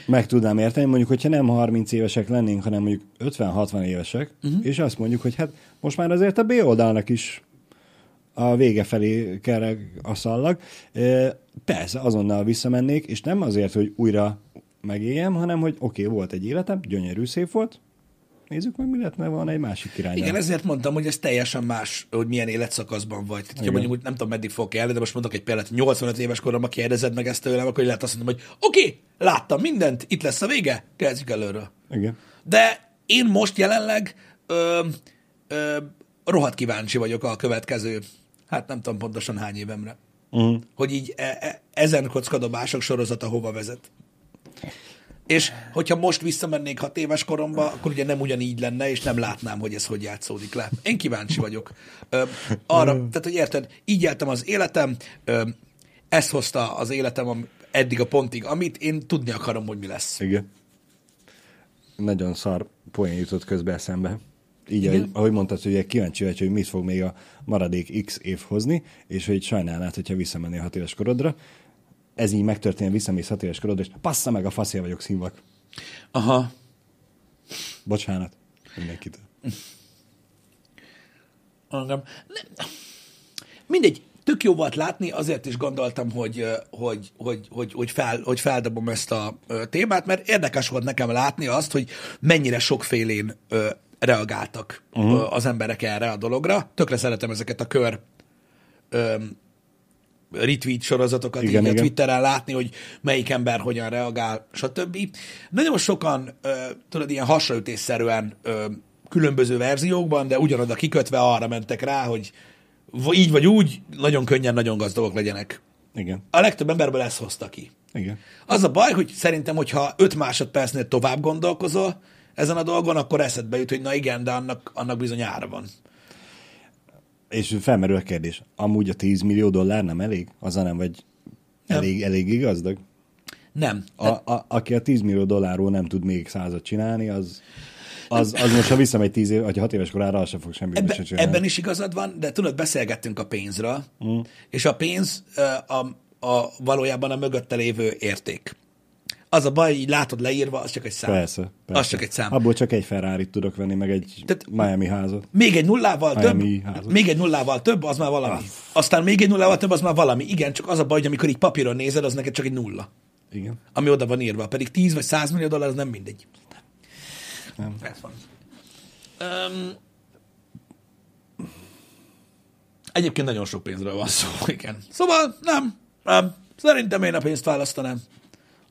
meg tudnám érteni, mondjuk, hogyha nem 30 évesek lennénk, hanem mondjuk 50-60 évesek, uh-huh. és azt mondjuk, hogy hát most már azért a B oldalnak is a vége felé kereg a szallag. Persze, azonnal visszamennék, és nem azért, hogy újra megéljem, hanem hogy oké, okay, volt egy életem, gyönyörű, szép volt, nézzük meg, mi lett, mert van egy másik irány. Igen, ezért mondtam, hogy ez teljesen más, hogy milyen életszakaszban vagy. Tehát, mondjuk, hogy nem tudom, meddig fog élni, de most mondok egy példát, 85 éves koromban kérdezed meg ezt tőlem, akkor lehet azt mondom, hogy oké, okay, láttam mindent, itt lesz a vége, kezdjük előről. Igen. De én most jelenleg ö, ö, rohadt kíváncsi vagyok a következő, hát nem tudom pontosan hány évemre. Uh-huh. Hogy így e- e- ezen kockadobások sorozata hova vezet. És hogyha most visszamennék hat éves koromba, akkor ugye nem ugyanígy lenne, és nem látnám, hogy ez hogy játszódik le. Én kíváncsi vagyok. Ö, arra, tehát, hogy érted, így éltem az életem, ö, ezt hozta az életem eddig a pontig, amit én tudni akarom, hogy mi lesz. Igen. Nagyon szar poén jutott közbe eszembe. Így, Igen. ahogy, ahogy mondtad, hogy kíváncsi vagy, hogy mit fog még a maradék X év hozni, és hogy sajnálnád, hogyha visszamennél hat éves korodra. Ez így megtörténne, visszamész hat éves korodra, és passza meg a faszél vagyok színvak. Aha. Bocsánat mindenkitől. Engem. Nem. Mindegy, tök jó volt látni, azért is gondoltam, hogy, hogy, hogy, hogy, hogy, fel, hogy feldobom ezt a témát, mert érdekes volt nekem látni azt, hogy mennyire sokfélén reagáltak uh-huh. az emberek erre a dologra. Tökre szeretem ezeket a kör retweet sorozatokat Igen, így igen. a Twitteren látni, hogy melyik ember hogyan reagál, stb. Nagyon sokan, ö, tudod, ilyen hasraütésszerűen ö, különböző verziókban, de ugyanoda kikötve arra mentek rá, hogy így vagy úgy, nagyon könnyen, nagyon gazdagok legyenek. Igen. A legtöbb emberből ezt hozta ki. Igen. Az a baj, hogy szerintem, hogyha 5 másodpercnél tovább gondolkozol ezen a dolgon, akkor eszedbe jut, hogy na igen, de annak, annak bizony ára van. És felmerül a kérdés, amúgy a 10 millió dollár nem elég? Azzal nem vagy Nem. elég, eléggé gazdag? Nem. A, a, aki a 10 millió dollárról nem tud még százat csinálni, az, az, az most, ha visszamegy 10 év, vagy 6 éves korára, az sem fog semmit Ebbe, se csinálni. ebben is igazad van, de tudod, beszélgettünk a pénzről, mm. és a pénz ö, a, a, valójában a mögötte lévő érték. Az a baj, így látod leírva, az csak egy szám. Persze, persze. Az csak egy szám. Abból csak egy ferrari tudok venni, meg egy Tehát- Miami házat. Még egy nullával több, Miami házat. még egy nullával több, az már valami. Aztán még egy nullával több, az már valami. Igen, csak az a baj, hogy amikor így papíron nézed, az neked csak egy nulla. Igen. ami oda van írva. Pedig 10 vagy 100 millió dollár, az nem mindegy. Nem. Ez van. Um, egyébként nagyon sok pénzről van szó, igen. Szóval nem, nem. Szerintem én a pénzt választanám.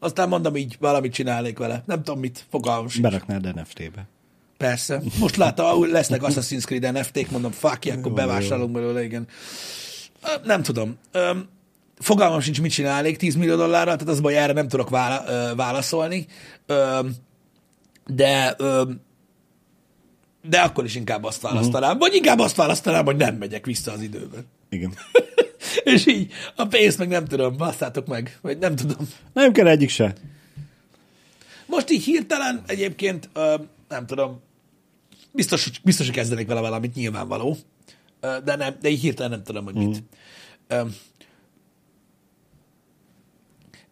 Aztán mondom így, valamit csinálnék vele. Nem tudom mit, fogalmam sincs. Beraknád NFT-be. Persze. Most látta, ahol lesznek Assassin's Creed NFT-k, mondom, fuck, akkor Jó, bevásárolunk belőle, igen. Nem tudom. Fogalmam sincs, mit csinálnék 10 millió dollárral, tehát az baj, erre nem tudok válaszolni. De de akkor is inkább azt választanám, vagy inkább azt választanám, hogy nem megyek vissza az időben. Igen. És így a pénzt meg nem tudom, basszátok meg, vagy nem tudom. Nem kell egyik se. Most így hirtelen egyébként, ö, nem tudom, biztos, biztos, hogy kezdenék vele valamit, nyilvánvaló, Ö, de, nem, de így hirtelen nem tudom, hogy mit. Ö,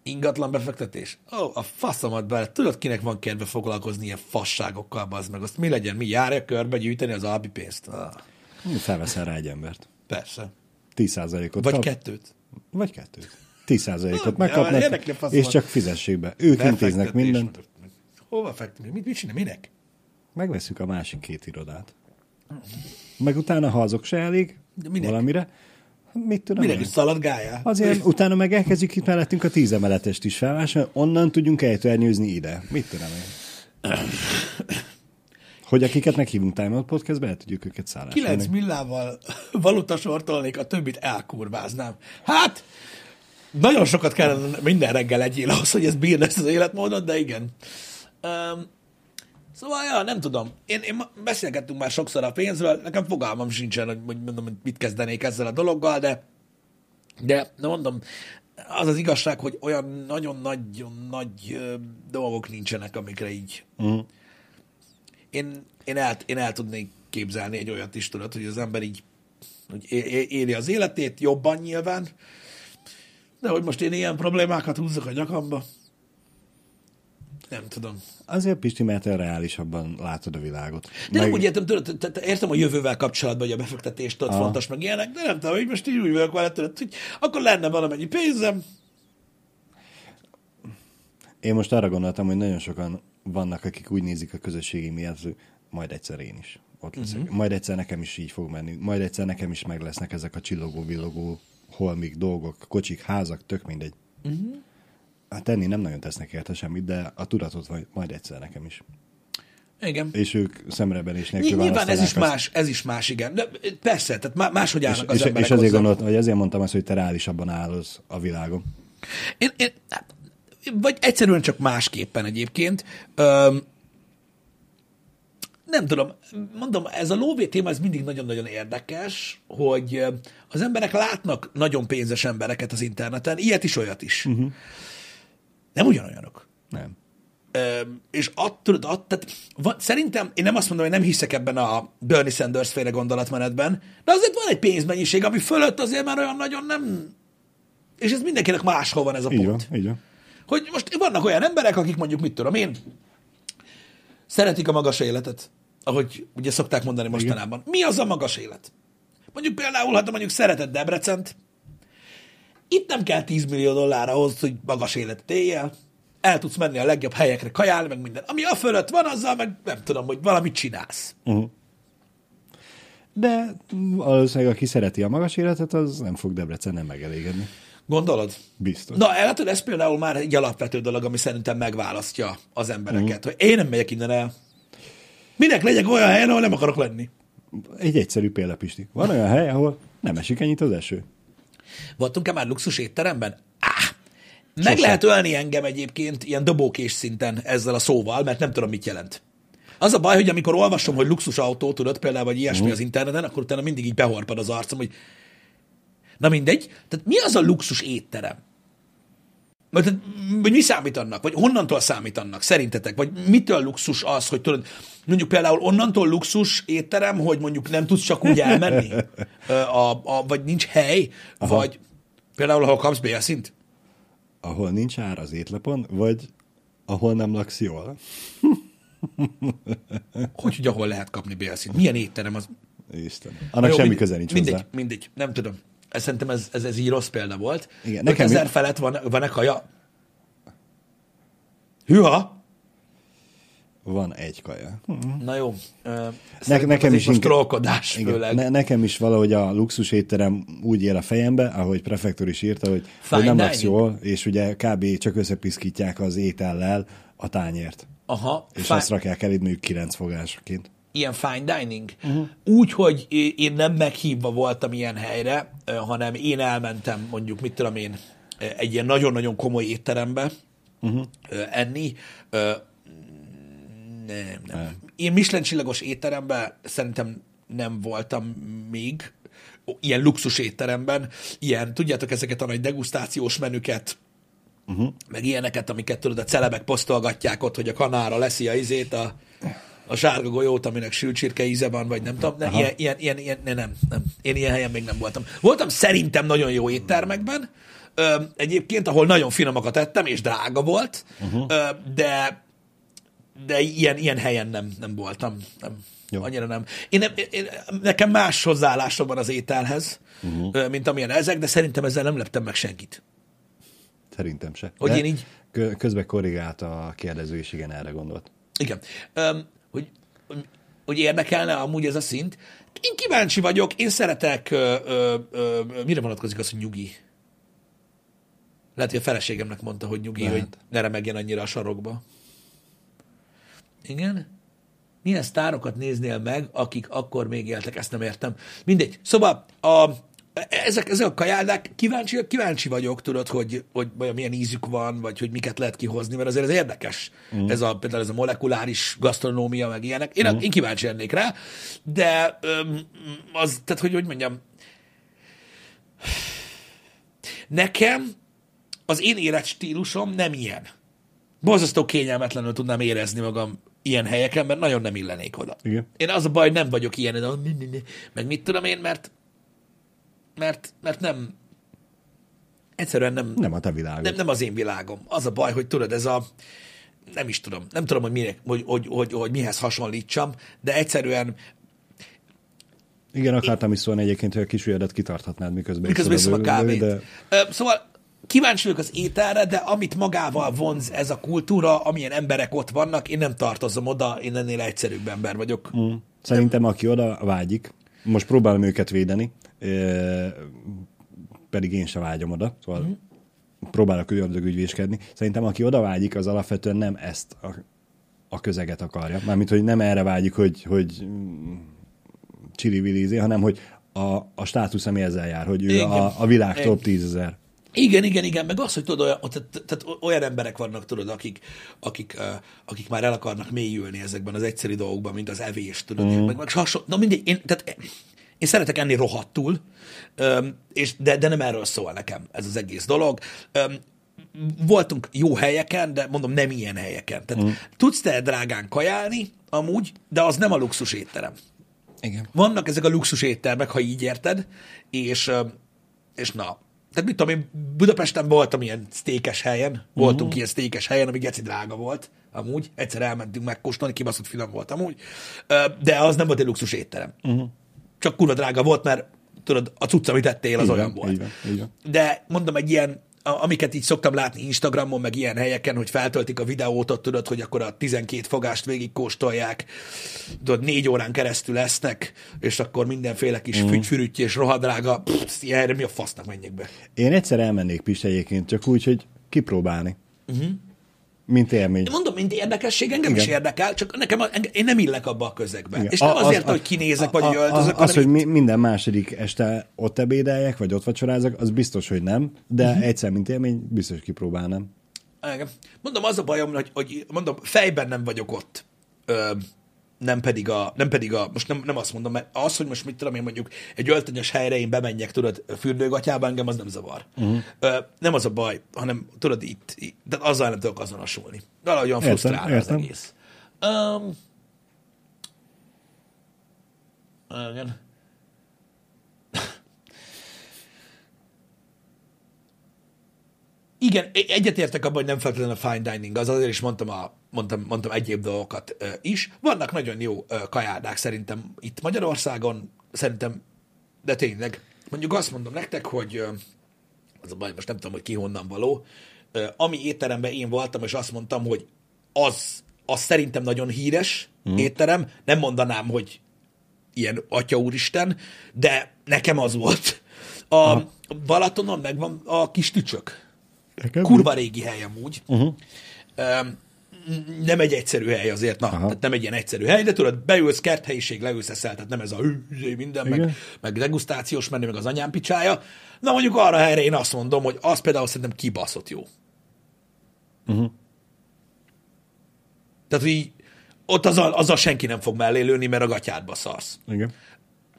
ingatlan befektetés? Ó, a faszomat bele. Tudod, kinek van kedve foglalkozni ilyen fasságokkal, az meg azt mi legyen? Mi járja körbe gyűjteni az albi pénzt? Ah, Felveszel rá egy embert. persze. 10%-ot Vagy kap. kettőt. Vagy kettőt. 10%-ot Ah, megkapnak, és csak fizessék be. Ők intéznek mindent. Hova fektetni? Mit, mit csinál? Minek? Megveszünk a másik két irodát. Meg utána, ha azok se elég, valamire, mit tudom Minek is szaladgáljál? Azért utána meg elkezdjük itt mellettünk a tíz emeletest is felvásárolni, onnan tudjunk eltörnyőzni ide. Mit tudom én. Hogy akiket meghívunk Time Out Podcastbe, el tudjuk őket szállásolni. 9 millával valutasortolnék, a többit elkurváznám. Hát, nagyon sokat kellene minden reggel egyél ahhoz, hogy ez bírna ezt az életmódot, de igen. Um, szóval, ja, nem tudom. Én, én beszélgettünk már sokszor a pénzről, nekem fogalmam sincsen, hogy, hogy mondom, hogy mit kezdenék ezzel a dologgal, de de, de mondom, az az igazság, hogy olyan nagyon-nagyon nagy ö, dolgok nincsenek, amikre így Mm. Én, én, el, én el tudnék képzelni egy olyat is, tudod, hogy az ember így hogy éli az életét, jobban nyilván, de hogy most én ilyen problémákat húzzak a nyakamba, nem tudom. Azért Pisti, mert te reálisabban látod a világot. De meg... nem úgy értem, tudod, te- te- értem a jövővel kapcsolatban, hogy a befektetést tudod, Aha. fontos, meg ilyenek, de nem tudom, hogy most így úgy vagyok vele, tudod, hogy akkor lenne valamennyi pénzem, Én most arra gondoltam, hogy nagyon sokan vannak, akik úgy nézik a közösségi miatt, hogy majd egyszer én is ott leszek. Uh-huh. Majd egyszer nekem is így fog menni. Majd egyszer nekem is meg lesznek ezek a csillogó-villogó holmik, dolgok, kocsik, házak, tök mindegy. Uh-huh. Hát tenni nem nagyon tesznek érte semmit, de a tudatot vagy majd egyszer nekem is. igen. És ők szemrebenés nélkül Ny- Nyilván ez is választanák más, ez is más, igen. De persze, tehát má- máshogy azt. állnak És, az és, emberek és azért hozzá. gondoltam, hogy ezért mondtam azt, hogy te reálisabban állsz a világon. Én, én, hát, vagy egyszerűen csak másképpen egyébként. Öm, nem tudom, mondom, ez a lóvé téma, ez mindig nagyon-nagyon érdekes, hogy ö, az emberek látnak nagyon pénzes embereket az interneten, ilyet is, olyat is. Uh-huh. Nem ugyanolyanok. Nem. Öm, és attól, att, tehát, van, szerintem, én nem azt mondom, hogy nem hiszek ebben a Bernie Sanders féle gondolatmenetben, de azért van egy pénzmennyiség, ami fölött azért már olyan nagyon nem... És ez mindenkinek máshol van ez a Így pont. van, így van. Hogy most vannak olyan emberek, akik mondjuk, mit tudom én, szeretik a magas életet, ahogy ugye szokták mondani mostanában. Mi az a magas élet? Mondjuk például, ha te mondjuk szereted Debrecent, itt nem kell 10 millió dollár ahhoz, hogy magas életet éljél, el tudsz menni a legjobb helyekre kajálni, meg minden. Ami a fölött van, azzal meg nem tudom, hogy valamit csinálsz. Uh-huh. De valószínűleg, aki szereti a magas életet, az nem fog Debrecen megelégedni. Gondolod? Biztos. Na, látod, ez például már egy alapvető dolog, ami szerintem megválasztja az embereket, mm. hogy én nem megyek innen el. Minek legyek olyan helyen, ahol nem akarok lenni? Egy egyszerű példa, Pisti. Van olyan hely, ahol nem esik ennyit az eső. Voltunk-e már luxus étteremben? Áh! Meg lehet ölni engem egyébként ilyen dobókés szinten ezzel a szóval, mert nem tudom, mit jelent. Az a baj, hogy amikor olvasom, hogy luxus autó, tudod, például, vagy ilyesmi Mhm. az interneten, akkor utána mindig így behorpad az arcom, hogy na mindegy. Tehát mi az a luxus étterem? Vagy, tehát, vagy mi számít annak? Vagy honnantól számít annak, szerintetek? Vagy mitől luxus az, hogy tudod, mondjuk például onnantól luxus étterem, hogy mondjuk nem tudsz csak úgy elmenni? A, a, vagy nincs hely? Aha. Vagy például, ahol kapsz bélszint? Ahol nincs ár az étlapon, vagy ahol nem laksz jól. Hogy, hogy ahol lehet kapni bélszint? Milyen étterem az? Isten. Annak Jó, semmi mindegy, köze nincs mindegy, hozzá. Mindegy, nem tudom. Ez, szerintem ez, ez, ez így rossz példa volt. Igen, nekem ezer mi- felett van, van-e kaja? Hűha! Van egy kaja. Na jó. Ne, nekem is most trollkodás Igen, főleg. ne, nekem is valahogy a luxus étterem úgy él a fejembe, ahogy prefektor is írta, hogy, Fine hogy nem laksz jól, és ugye kb. csak összepiszkítják az étellel a tányért. Aha, És fine- azt rakják el mondjuk kilenc fogásként. Ilyen fine dining. Uh-huh. Úgy, hogy én nem meghívva voltam ilyen helyre, hanem én elmentem mondjuk, mit tudom én, egy ilyen nagyon-nagyon komoly étterembe uh-huh. enni. Nem, nem. Én Michelin csillagos étteremben szerintem nem voltam még, ilyen luxus étteremben, ilyen, tudjátok, ezeket a nagy degustációs menüket, uh-huh. meg ilyeneket, amiket tudod, a celebek posztolgatják ott, hogy a kanára leszi a izét, a, a sárga golyót, aminek sült csirke íze van, vagy nem tudom, ne, ilyen, ilyen, ilyen, ilyen, ne, nem, nem, én ilyen helyen még nem voltam. Voltam szerintem nagyon jó éttermekben, ö, egyébként, ahol nagyon finomakat ettem, és drága volt, uh-huh. ö, de de ilyen, ilyen helyen nem, nem voltam. Nem. Jó. Annyira nem. Én, nem én, nekem más hozzáállásom van az ételhez, uh-huh. mint amilyen ezek, de szerintem ezzel nem leptem meg senkit. Szerintem se. Hogy De én így- kö- Közben korrigált a kérdező, és igen, erre gondolt. Igen. Öm, hogy, érdekelne amúgy ez a szint. Én kíváncsi vagyok, én szeretek, ö, ö, ö, mire vonatkozik az, hogy nyugi? Lehet, hogy a feleségemnek mondta, hogy nyugi, Lehet. hogy ne remegjen annyira a sarokba. Igen? Milyen sztárokat néznél meg, akik akkor még éltek? Ezt nem értem. Mindegy. Szóval a, ezek, ezek a kajádák, kíváncsi, kíváncsi vagyok, tudod, hogy, hogy vajon milyen ízük van, vagy hogy miket lehet kihozni, mert azért ez érdekes. Mm. Ez a, például ez a molekuláris gasztronómia, meg ilyenek. Én, mm. én kíváncsi lennék rá, de az, tehát hogy, hogy mondjam, nekem az én életstílusom nem ilyen. Borzasztó kényelmetlenül tudnám érezni magam ilyen helyeken, mert nagyon nem illenék oda. Igen. Én az a baj, nem vagyok ilyen, de meg mit tudom én, mert mert, mert nem egyszerűen nem, Nem a te világod. nem, nem az én világom. Az a baj, hogy tudod, ez a nem is tudom, nem tudom, hogy, mire, hogy, hogy, hogy, hogy mihez hasonlítsam, de egyszerűen Igen, akartam is szólni egyébként, hogy a kis ujjadat kitarthatnád, miközben, miközben iszom a kávét. De... Szóval kíváncsi vagyok az ételre, de amit magával vonz ez a kultúra, amilyen emberek ott vannak, én nem tartozom oda, én ennél egyszerűbb ember vagyok. Mm. Szerintem, aki oda vágyik, most próbálom őket védeni, pedig én se vágyom oda, szóval mm. próbálok ördög ügyvéskedni. Szerintem, aki oda vágyik, az alapvetően nem ezt a, a közeget akarja. Mármint, hogy nem erre vágyik, hogy, hogy csili hanem hogy a, a státusz, ami ezzel jár, hogy ő Igen. a, a világ Igen. top 10 ezer. Igen, igen, igen, meg az, hogy tudod, olyan, tehát, tehát olyan emberek vannak, tudod, akik, akik, uh, akik már el akarnak mélyülni ezekben az egyszerű dolgokban, mint az evés, tudod, mm. meg, meg hasonló, na mindegy, én, tehát én szeretek enni rohadtul, és, de, de nem erről szól nekem ez az egész dolog. Voltunk jó helyeken, de mondom, nem ilyen helyeken. Tehát mm. tudsz te drágán kajálni, amúgy, de az nem a luxus étterem. Igen. Vannak ezek a luxus éttermek, ha így érted, és, és na, tehát mit tudom én, Budapesten voltam ilyen sztékes helyen, voltunk uh-huh. ilyen sztékes helyen, ami geci drága volt, amúgy, egyszer elmentünk megkóstolni, kibaszott finom volt amúgy, de az nem volt egy luxus étterem. Uh-huh. Csak kurva drága volt, mert tudod, a cucc, amit ettél, az Így olyan volt. így van, így van. De mondom, egy ilyen, amiket így szoktam látni Instagramon, meg ilyen helyeken, hogy feltöltik a videót, ott tudod, hogy akkor a 12 fogást végig kóstolják, tudod, négy órán keresztül lesznek, és akkor mindenféle kis mm. fügyfürütty és rohadrága, pff, erre mi a fasznak menjek be. Én egyszer elmennék Pist egyébként, csak úgy, hogy kipróbálni. Uh-huh. Mint élmény. Mondom, mint érdekesség, engem Igen. is érdekel, csak nekem, én nem illek abba a közegbe. Igen. És nem A- azért, az- hogy kinézek, a- vagy a- öltözök, Az, hanem hogy mi, minden második este ott ebédeljek, vagy ott vacsorázok, az biztos, hogy nem, de uh-huh. egyszer, mint élmény, biztos kipróbálnám. Mondom, az a bajom, hogy, hogy mondom, fejben nem vagyok ott. Ö, nem pedig a, nem pedig a, most nem, nem azt mondom, mert az, hogy most mit tudom én mondjuk egy öltönyös helyre én bemenjek, tudod, fürdőgatyába, engem az nem zavar. Uh-huh. Ö, nem az a baj, hanem tudod itt, itt de azzal nem tudok azonosulni. Valahogy olyan frusztrál az egész. Um, igen. Igen, egyetértek abban, hogy nem feltétlenül a fine dining, az azért is mondtam, a, mondtam, mondtam egyéb dolgokat is. Vannak nagyon jó kajádák szerintem itt Magyarországon, szerintem, de tényleg. Mondjuk azt mondom nektek, hogy az a baj, most nem tudom, hogy ki honnan való, ami étteremben én voltam, és azt mondtam, hogy az, az szerintem nagyon híres mm. étterem, nem mondanám, hogy ilyen atya úristen, de nekem az volt. A Aha. Balatonon megvan a kis tücsök. Nekem Kurva régi hely amúgy. Uh-huh. Um, nem egy egyszerű hely azért, na, Aha. tehát nem egy ilyen egyszerű hely, de tudod, beülsz kerthelyiség, leülsz eszel, tehát nem ez a hű, minden, meg, Igen. meg degustációs menü, meg az anyám picsája. Na mondjuk arra helyre én azt mondom, hogy az például szerintem kibaszott jó. Uh-huh. Tehát, hogy így, ott azzal, azzal senki nem fog mellé lőni, mert a gatyádba szarsz. Igen.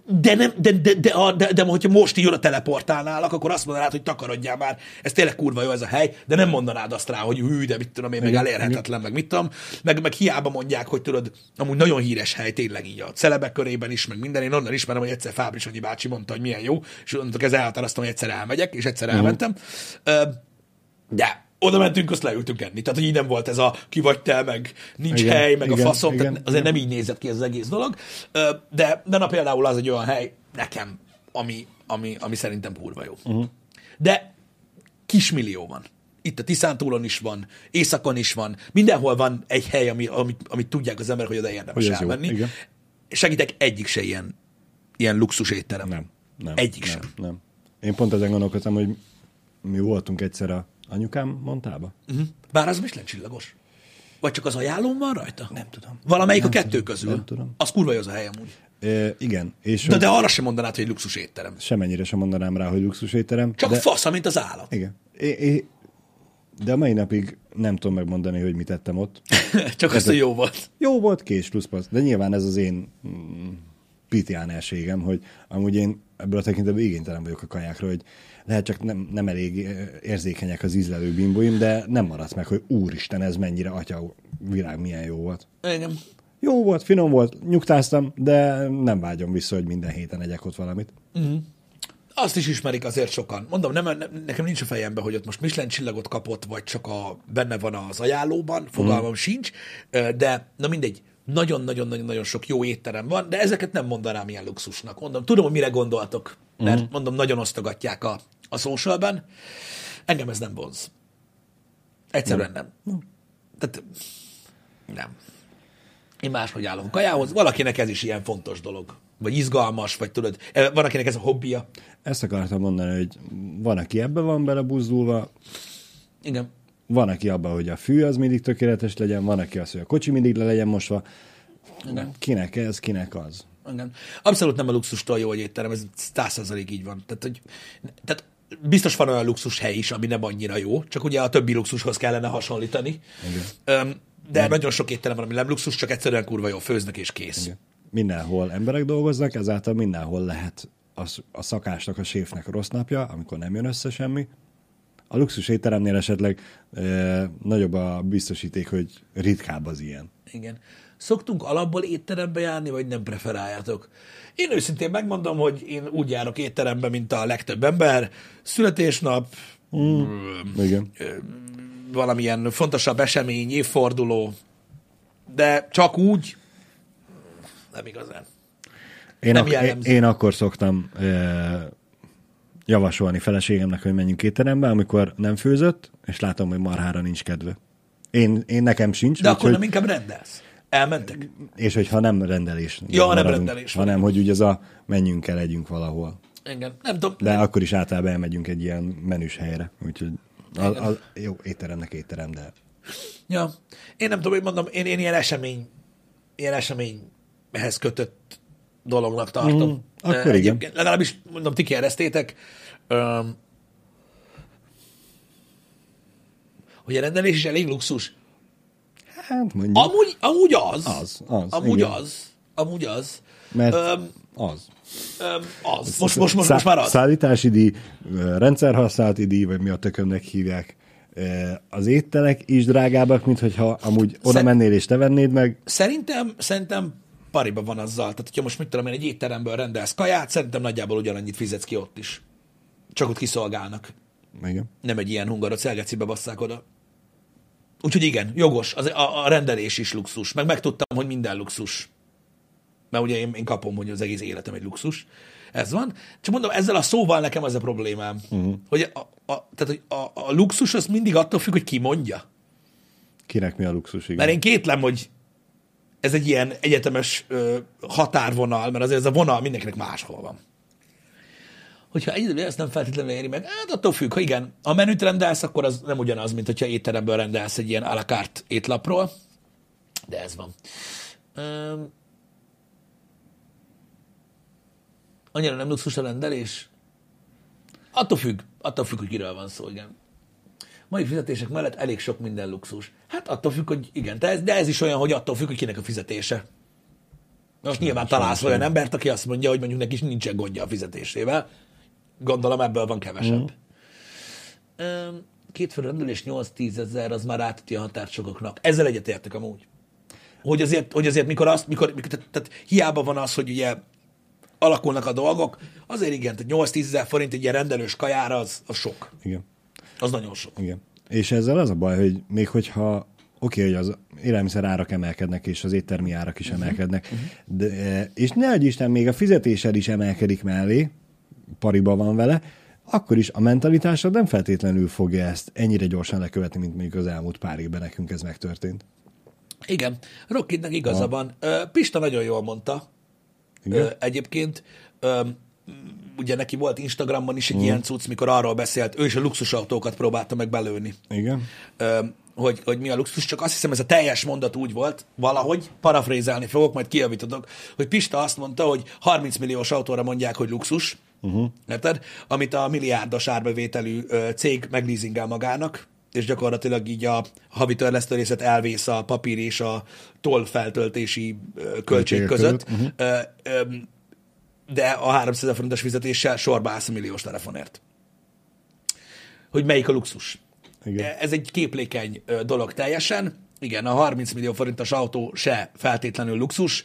De, nem, de, de, de, de, de, de hogyha most így oda teleportálnálak, akkor azt mondanád, hogy takarodjál már, ez tényleg kurva jó ez a hely, de nem mondanád azt rá, hogy hű, de mit tudom én, meg elérhetetlen, meg mit tudom, meg, meg hiába mondják, hogy tudod, amúgy nagyon híres hely, tényleg így a celebek körében is, meg minden, én onnan ismerem, hogy egyszer Fábris Annyi bácsi mondta, hogy milyen jó, és onnantól kezdve elhatároztam, hogy egyszer elmegyek, és egyszer elmentem. De oda mentünk, azt leültünk enni. Tehát, hogy így nem volt ez a ki vagy te, meg nincs Igen, hely, meg igen, a faszom, igen, tehát azért igen. nem így nézett ki ez az egész dolog. De, de na például az egy olyan hely nekem, ami, ami, ami szerintem kurva jó. Uh-huh. De kismillió van. Itt a Tiszántúlon is van, északon is van, mindenhol van egy hely, ami, amit, amit tudják az ember, hogy oda érdemes Hogy jó, elmenni. igen. Segítek, egyik se ilyen, ilyen luxus étterem. Nem. nem Egyik nem, sem. Nem. Én pont ezen gondolkoztam, hogy mi voltunk egyszer a anyukám mondtába. Uh-huh. Bár az Michelin csillagos. Vagy csak az ajánlón van rajta? Nem tudom. Valamelyik Nem a kettő tudom, közül. nem tudom. Az kurva jó az a hely amúgy. E, igen, és De, de arra sem mondanád, hogy luxus étterem. semennyire sem mondanám rá, hogy luxus étterem. Csak de, fasz, mint az állat. Igen. É, é, de a mai napig nem tudom megmondani, hogy mit tettem ott. Csak azt, hogy jó volt. Jó volt, kés plusz passz. De nyilván ez az én mm, pitjánerségem, hogy amúgy én ebből a tekintetben igénytelen vagyok a kajákra, hogy lehet csak nem, nem elég eh, érzékenyek az ízlelő bimbóim, de nem maradt meg, hogy úristen, ez mennyire atya világ milyen jó volt. Igen. Jó volt, finom volt, nyugtáztam, de nem vágyom vissza, hogy minden héten egyek ott valamit. Azt is ismerik azért sokan. Mondom, nem, nem, nekem nincs a fejemben, hogy ott most Michelin csillagot kapott, vagy csak a, benne van az ajánlóban, fogalmam mm. sincs, Ö, de na mindegy, nagyon-nagyon-nagyon sok jó étterem van, de ezeket nem mondanám ilyen luxusnak. Mondom, tudom, hogy mire gondoltok, mert mm. mondom, nagyon osztogatják a, a socialben. Engem ez nem vonz. Egyszerűen nem. Tehát nem. Én máshogy állok kajához. Valakinek ez is ilyen fontos dolog. Vagy izgalmas, vagy tudod, eh, van, akinek ez a hobbija. Ezt akartam mondani, hogy van, aki ebbe van belebuzdulva, Igen. Van, aki abban, hogy a fű az mindig tökéletes legyen, van, aki azt, hogy a kocsi mindig le legyen mosva. Igen. Kinek ez, kinek az. Igen. Abszolút nem a luxustól jó, hogy étterem, ez százszerzalék így van. Tehát, hogy, tehát biztos van olyan luxus hely is, ami nem annyira jó, csak ugye a többi luxushoz kellene hasonlítani. Öm, de nagyon sok étterem van, ami nem luxus, csak egyszerűen kurva jó főznek és kész. Igen. Mindenhol emberek dolgoznak, ezáltal mindenhol lehet a, a szakásnak, a séfnek rossz napja, amikor nem jön össze semmi. A luxus étteremnél esetleg e, nagyobb a biztosíték, hogy ritkább az ilyen. Igen. Szoktunk alapból étterembe járni, vagy nem preferáljátok? Én őszintén megmondom, hogy én úgy járok étterembe, mint a legtöbb ember. Születésnap, mm. Igen. valamilyen fontosabb esemény, évforduló, de csak úgy, nem igazán. Én, Nem ak- én, én akkor szoktam e, javasolni feleségemnek, hogy menjünk étterembe, amikor nem főzött, és látom, hogy marhára nincs kedve. Én, én nekem sincs. De akkor úgyhogy- nem inkább rendelsz. Elmentek? És hogyha nem rendelés. Ja, nem maradunk, rendelés van. Hanem, hogy ugye az a menjünk el, együnk valahol. Igen. Nem tudom. De akkor is általában elmegyünk egy ilyen menüs helyre. Úgyhogy a, a, jó, étteremnek étterem, de Ja. Én nem tudom, hogy mondom, én, én ilyen esemény, ilyen eseményhez kötött dolognak tartom. Mm, akkor igen. Egyébként, legalábbis, mondom, ti kérdeztétek, hogy a rendelés is elég luxus. hát mondjuk, Amúgy, amúgy az. Az, az, Amúgy igen. az. Amúgy az. mert Öm, az. öm, az. Most, most, most, most már az. Szállítási díj, rendszerhasználati díj, vagy mi a tökömnek hívják. Az ételek is drágábbak, mint hogyha amúgy oda Szer- mennél és te vennéd meg. Szerintem, szerintem pariba van azzal. Tehát, hogyha most mit tudom én, egy étteremből rendelsz kaját, szerintem nagyjából ugyanannyit fizetsz ki ott is. Csak ott kiszolgálnak. Igen. Nem egy ilyen hungarot szelgecibe basszák oda. Úgyhogy igen, jogos, az, a, a rendelés is luxus. Meg megtudtam, hogy minden luxus. mert ugye én, én kapom, hogy az egész életem egy luxus. Ez van. Csak mondom, ezzel a szóval nekem az a problémám, uh-huh. hogy, a, a, tehát, hogy a, a luxus az mindig attól függ, hogy ki mondja. Kinek mi a luxus, igen. Mert én kétlem, hogy ez egy ilyen egyetemes ö, határvonal, mert azért ez a vonal mindenkinek máshol van. Hogyha egyedül ezt nem feltétlenül éri meg, hát attól függ, ha igen, ha menüt rendelsz, akkor az nem ugyanaz, mint hogyha étteremből rendelsz egy ilyen alakárt étlapról, de ez van. Üm, annyira nem luxus a rendelés? Attól függ, attól függ, hogy kiről van szó, igen. Mai fizetések mellett elég sok minden luxus. Hát attól függ, hogy igen, de ez, de ez is olyan, hogy attól függ, hogy kinek a fizetése. Most nyilván találsz olyan embert, aki azt mondja, hogy mondjuk neki nincsen gondja a fizetésével. Gondolom ebből van kevesebb. Mm. Két rendelés 8-10 ezer, az már átüti a határt sokaknak. Ezzel egyetértek amúgy. Hogy azért, hogy azért mikor azt, mikor, mikor tehát, tehát hiába van az, hogy ugye alakulnak a dolgok, azért igen, tehát 8-10 ezer forint egy ilyen rendelős kajára, az, az sok. Igen. Az nagyon sok. Igen. És ezzel az a baj, hogy még hogyha oké, okay, hogy az élelmiszer árak emelkednek, és az éttermi árak is uh-huh. emelkednek, uh-huh. de, és ne adj Isten, még a fizetésed is emelkedik mellé, pariba van vele, akkor is a mentalitásod nem feltétlenül fogja ezt ennyire gyorsan lekövetni, mint mondjuk az elmúlt pár évben nekünk ez megtörtént. Igen, Rockidnek igaza van. Pista nagyon jól mondta. Igen? Egyébként ugye neki volt Instagramon is egy mm. ilyen cucc, mikor arról beszélt, ő is a luxusautókat próbálta meg belőni. Igen. Hogy, hogy mi a luxus, csak azt hiszem ez a teljes mondat úgy volt, valahogy, parafrézálni fogok, majd kijavítotok, hogy Pista azt mondta, hogy 30 milliós autóra mondják, hogy luxus, uh-huh. érted? Amit a milliárdos árbevételű cég meglízingel magának, és gyakorlatilag így a havi részlet elvész a papír és a toll feltöltési költség között. Uh-huh. De a 300 forintos fizetéssel sorba állsz a milliós telefonért. Hogy melyik a luxus. Igen. Ez egy képlékeny dolog teljesen. Igen, a 30 millió forintos autó se feltétlenül luxus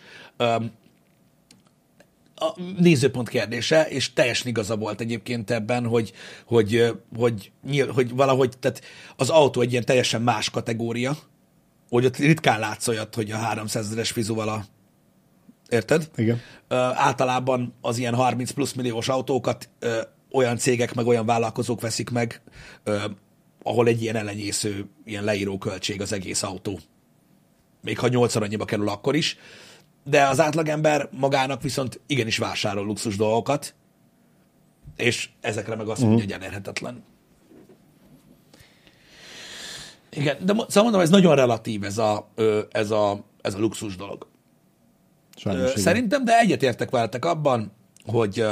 a nézőpont kérdése, és teljesen igaza volt egyébként ebben, hogy, hogy, hogy, hogy, hogy valahogy tehát az autó egy ilyen teljesen más kategória, hogy ott ritkán látsz olyat, hogy a 300 ezeres fizúval a Érted? Igen. Ö, általában az ilyen 30 plusz milliós autókat ö, olyan cégek, meg olyan vállalkozók veszik meg, ö, ahol egy ilyen elenyésző, ilyen leíró költség az egész autó. Még ha 8 annyiba kerül akkor is de az átlagember magának viszont igenis vásárol luxus dolgokat, és ezekre meg azt mondja, uh-huh. hogy elérhetetlen. Igen, de szóval mondom, ez nagyon relatív ez a, ez a, ez a luxus dolog. Sajnos, Szerintem, de egyetértek veletek abban, hogy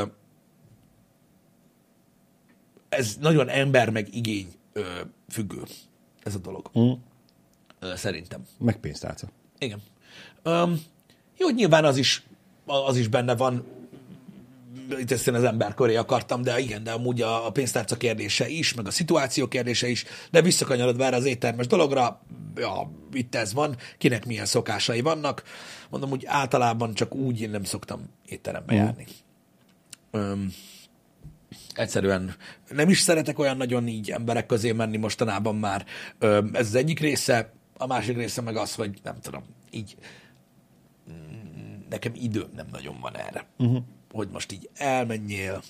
ez nagyon ember meg igény függő, ez a dolog. Uh-huh. Szerintem. Meg pénztárca. Igen. Um, jó, hogy nyilván az is, az is benne van, itt ezt én az ember köré akartam, de igen, de amúgy a, a pénztárca kérdése is, meg a szituáció kérdése is, de visszakanyarodva erre az éttermes dologra, ja, itt ez van, kinek milyen szokásai vannak. Mondom, hogy általában csak úgy én nem szoktam étterembe mm. járni. Öm, egyszerűen nem is szeretek olyan nagyon így emberek közé menni mostanában már. Öm, ez az egyik része, a másik része meg az, hogy nem tudom, így nekem időm nem nagyon van erre. Uh-huh. Hogy most így elmenjél,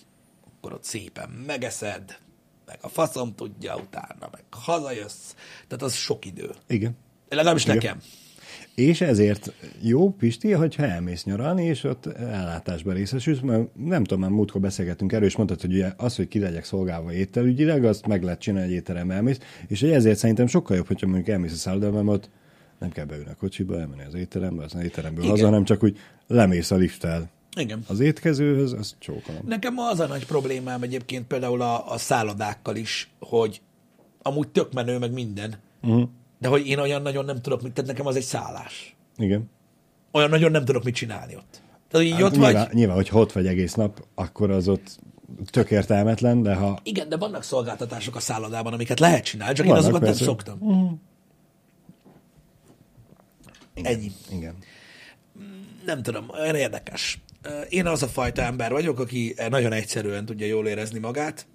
akkor ott szépen megeszed, meg a faszom tudja utána, meg hazajössz. Tehát az sok idő. Igen. Legalábbis Igen. nekem. És ezért jó, Pisti, hogyha elmész nyaralni, és ott ellátásban részesülsz, mert nem tudom, már múltkor beszélgettünk erről, és mondtad, hogy ugye az, hogy ki legyek szolgálva ételügyileg, azt meg lehet csinálni, egy étterem elmész, és ezért szerintem sokkal jobb, hogyha mondjuk elmész a szállodában, ott nem kell beülni a kocsiba, elmenni az étterembe, az étteremből Igen. haza, hanem csak úgy lemész a lifttel igen. Az étkezőhöz, az csókolom. Nekem az a nagy problémám egyébként például a, a szállodákkal is, hogy amúgy tök menő, meg minden, uh-huh. De hogy én olyan nagyon nem tudok mit, tehát nekem az egy szállás. Igen. Olyan nagyon nem tudok mit csinálni ott. Tehát így hát, ott nyilván, vagy... Nyilván, hogy ott vagy egész nap, akkor az ott tök értelmetlen, de ha... Igen, de vannak szolgáltatások a szállodában, amiket lehet csinálni, csak vannak, én azokat persze. nem szoktam. Igen. Ennyi. Igen. Nem tudom, olyan érdekes. Én az a fajta ember vagyok, aki nagyon egyszerűen tudja jól érezni magát.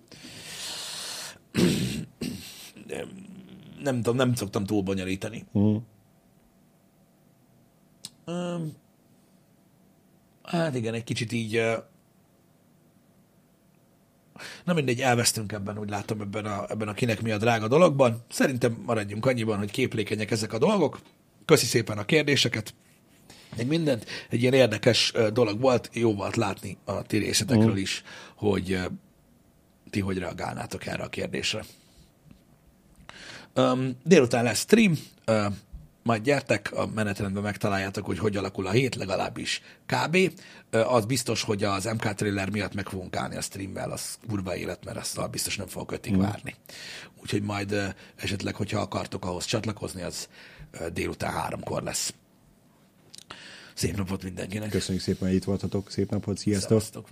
Nem tudom, nem szoktam túl bonyolítani. Uh-huh. Hát igen, egy kicsit így... ö, Na mindegy, elvesztünk ebben, úgy látom, ebben a, ebben a kinek mi a drága dologban. Szerintem maradjunk annyiban, hogy képlékenyek ezek a dolgok. Köszi szépen a kérdéseket. Egy mindent. Egy ilyen érdekes dolog volt, jó volt látni a ti részletekről is, hogy ti hogy reagálnátok erre a kérdésre. Um, délután lesz stream, uh, majd gyertek, a menetrendben megtaláljátok, hogy hogy alakul a hét, legalábbis kb. Uh, az biztos, hogy az MK trailer miatt meg fogunk állni a streamvel, az kurva élet, mert azt biztos nem fogok ötig mm. várni. Úgyhogy majd uh, esetleg, hogyha akartok ahhoz csatlakozni, az uh, délután háromkor lesz. Szép napot mindenkinek! Köszönjük szépen, hogy itt voltatok. Szép napot, sziasztok! Szevasztok.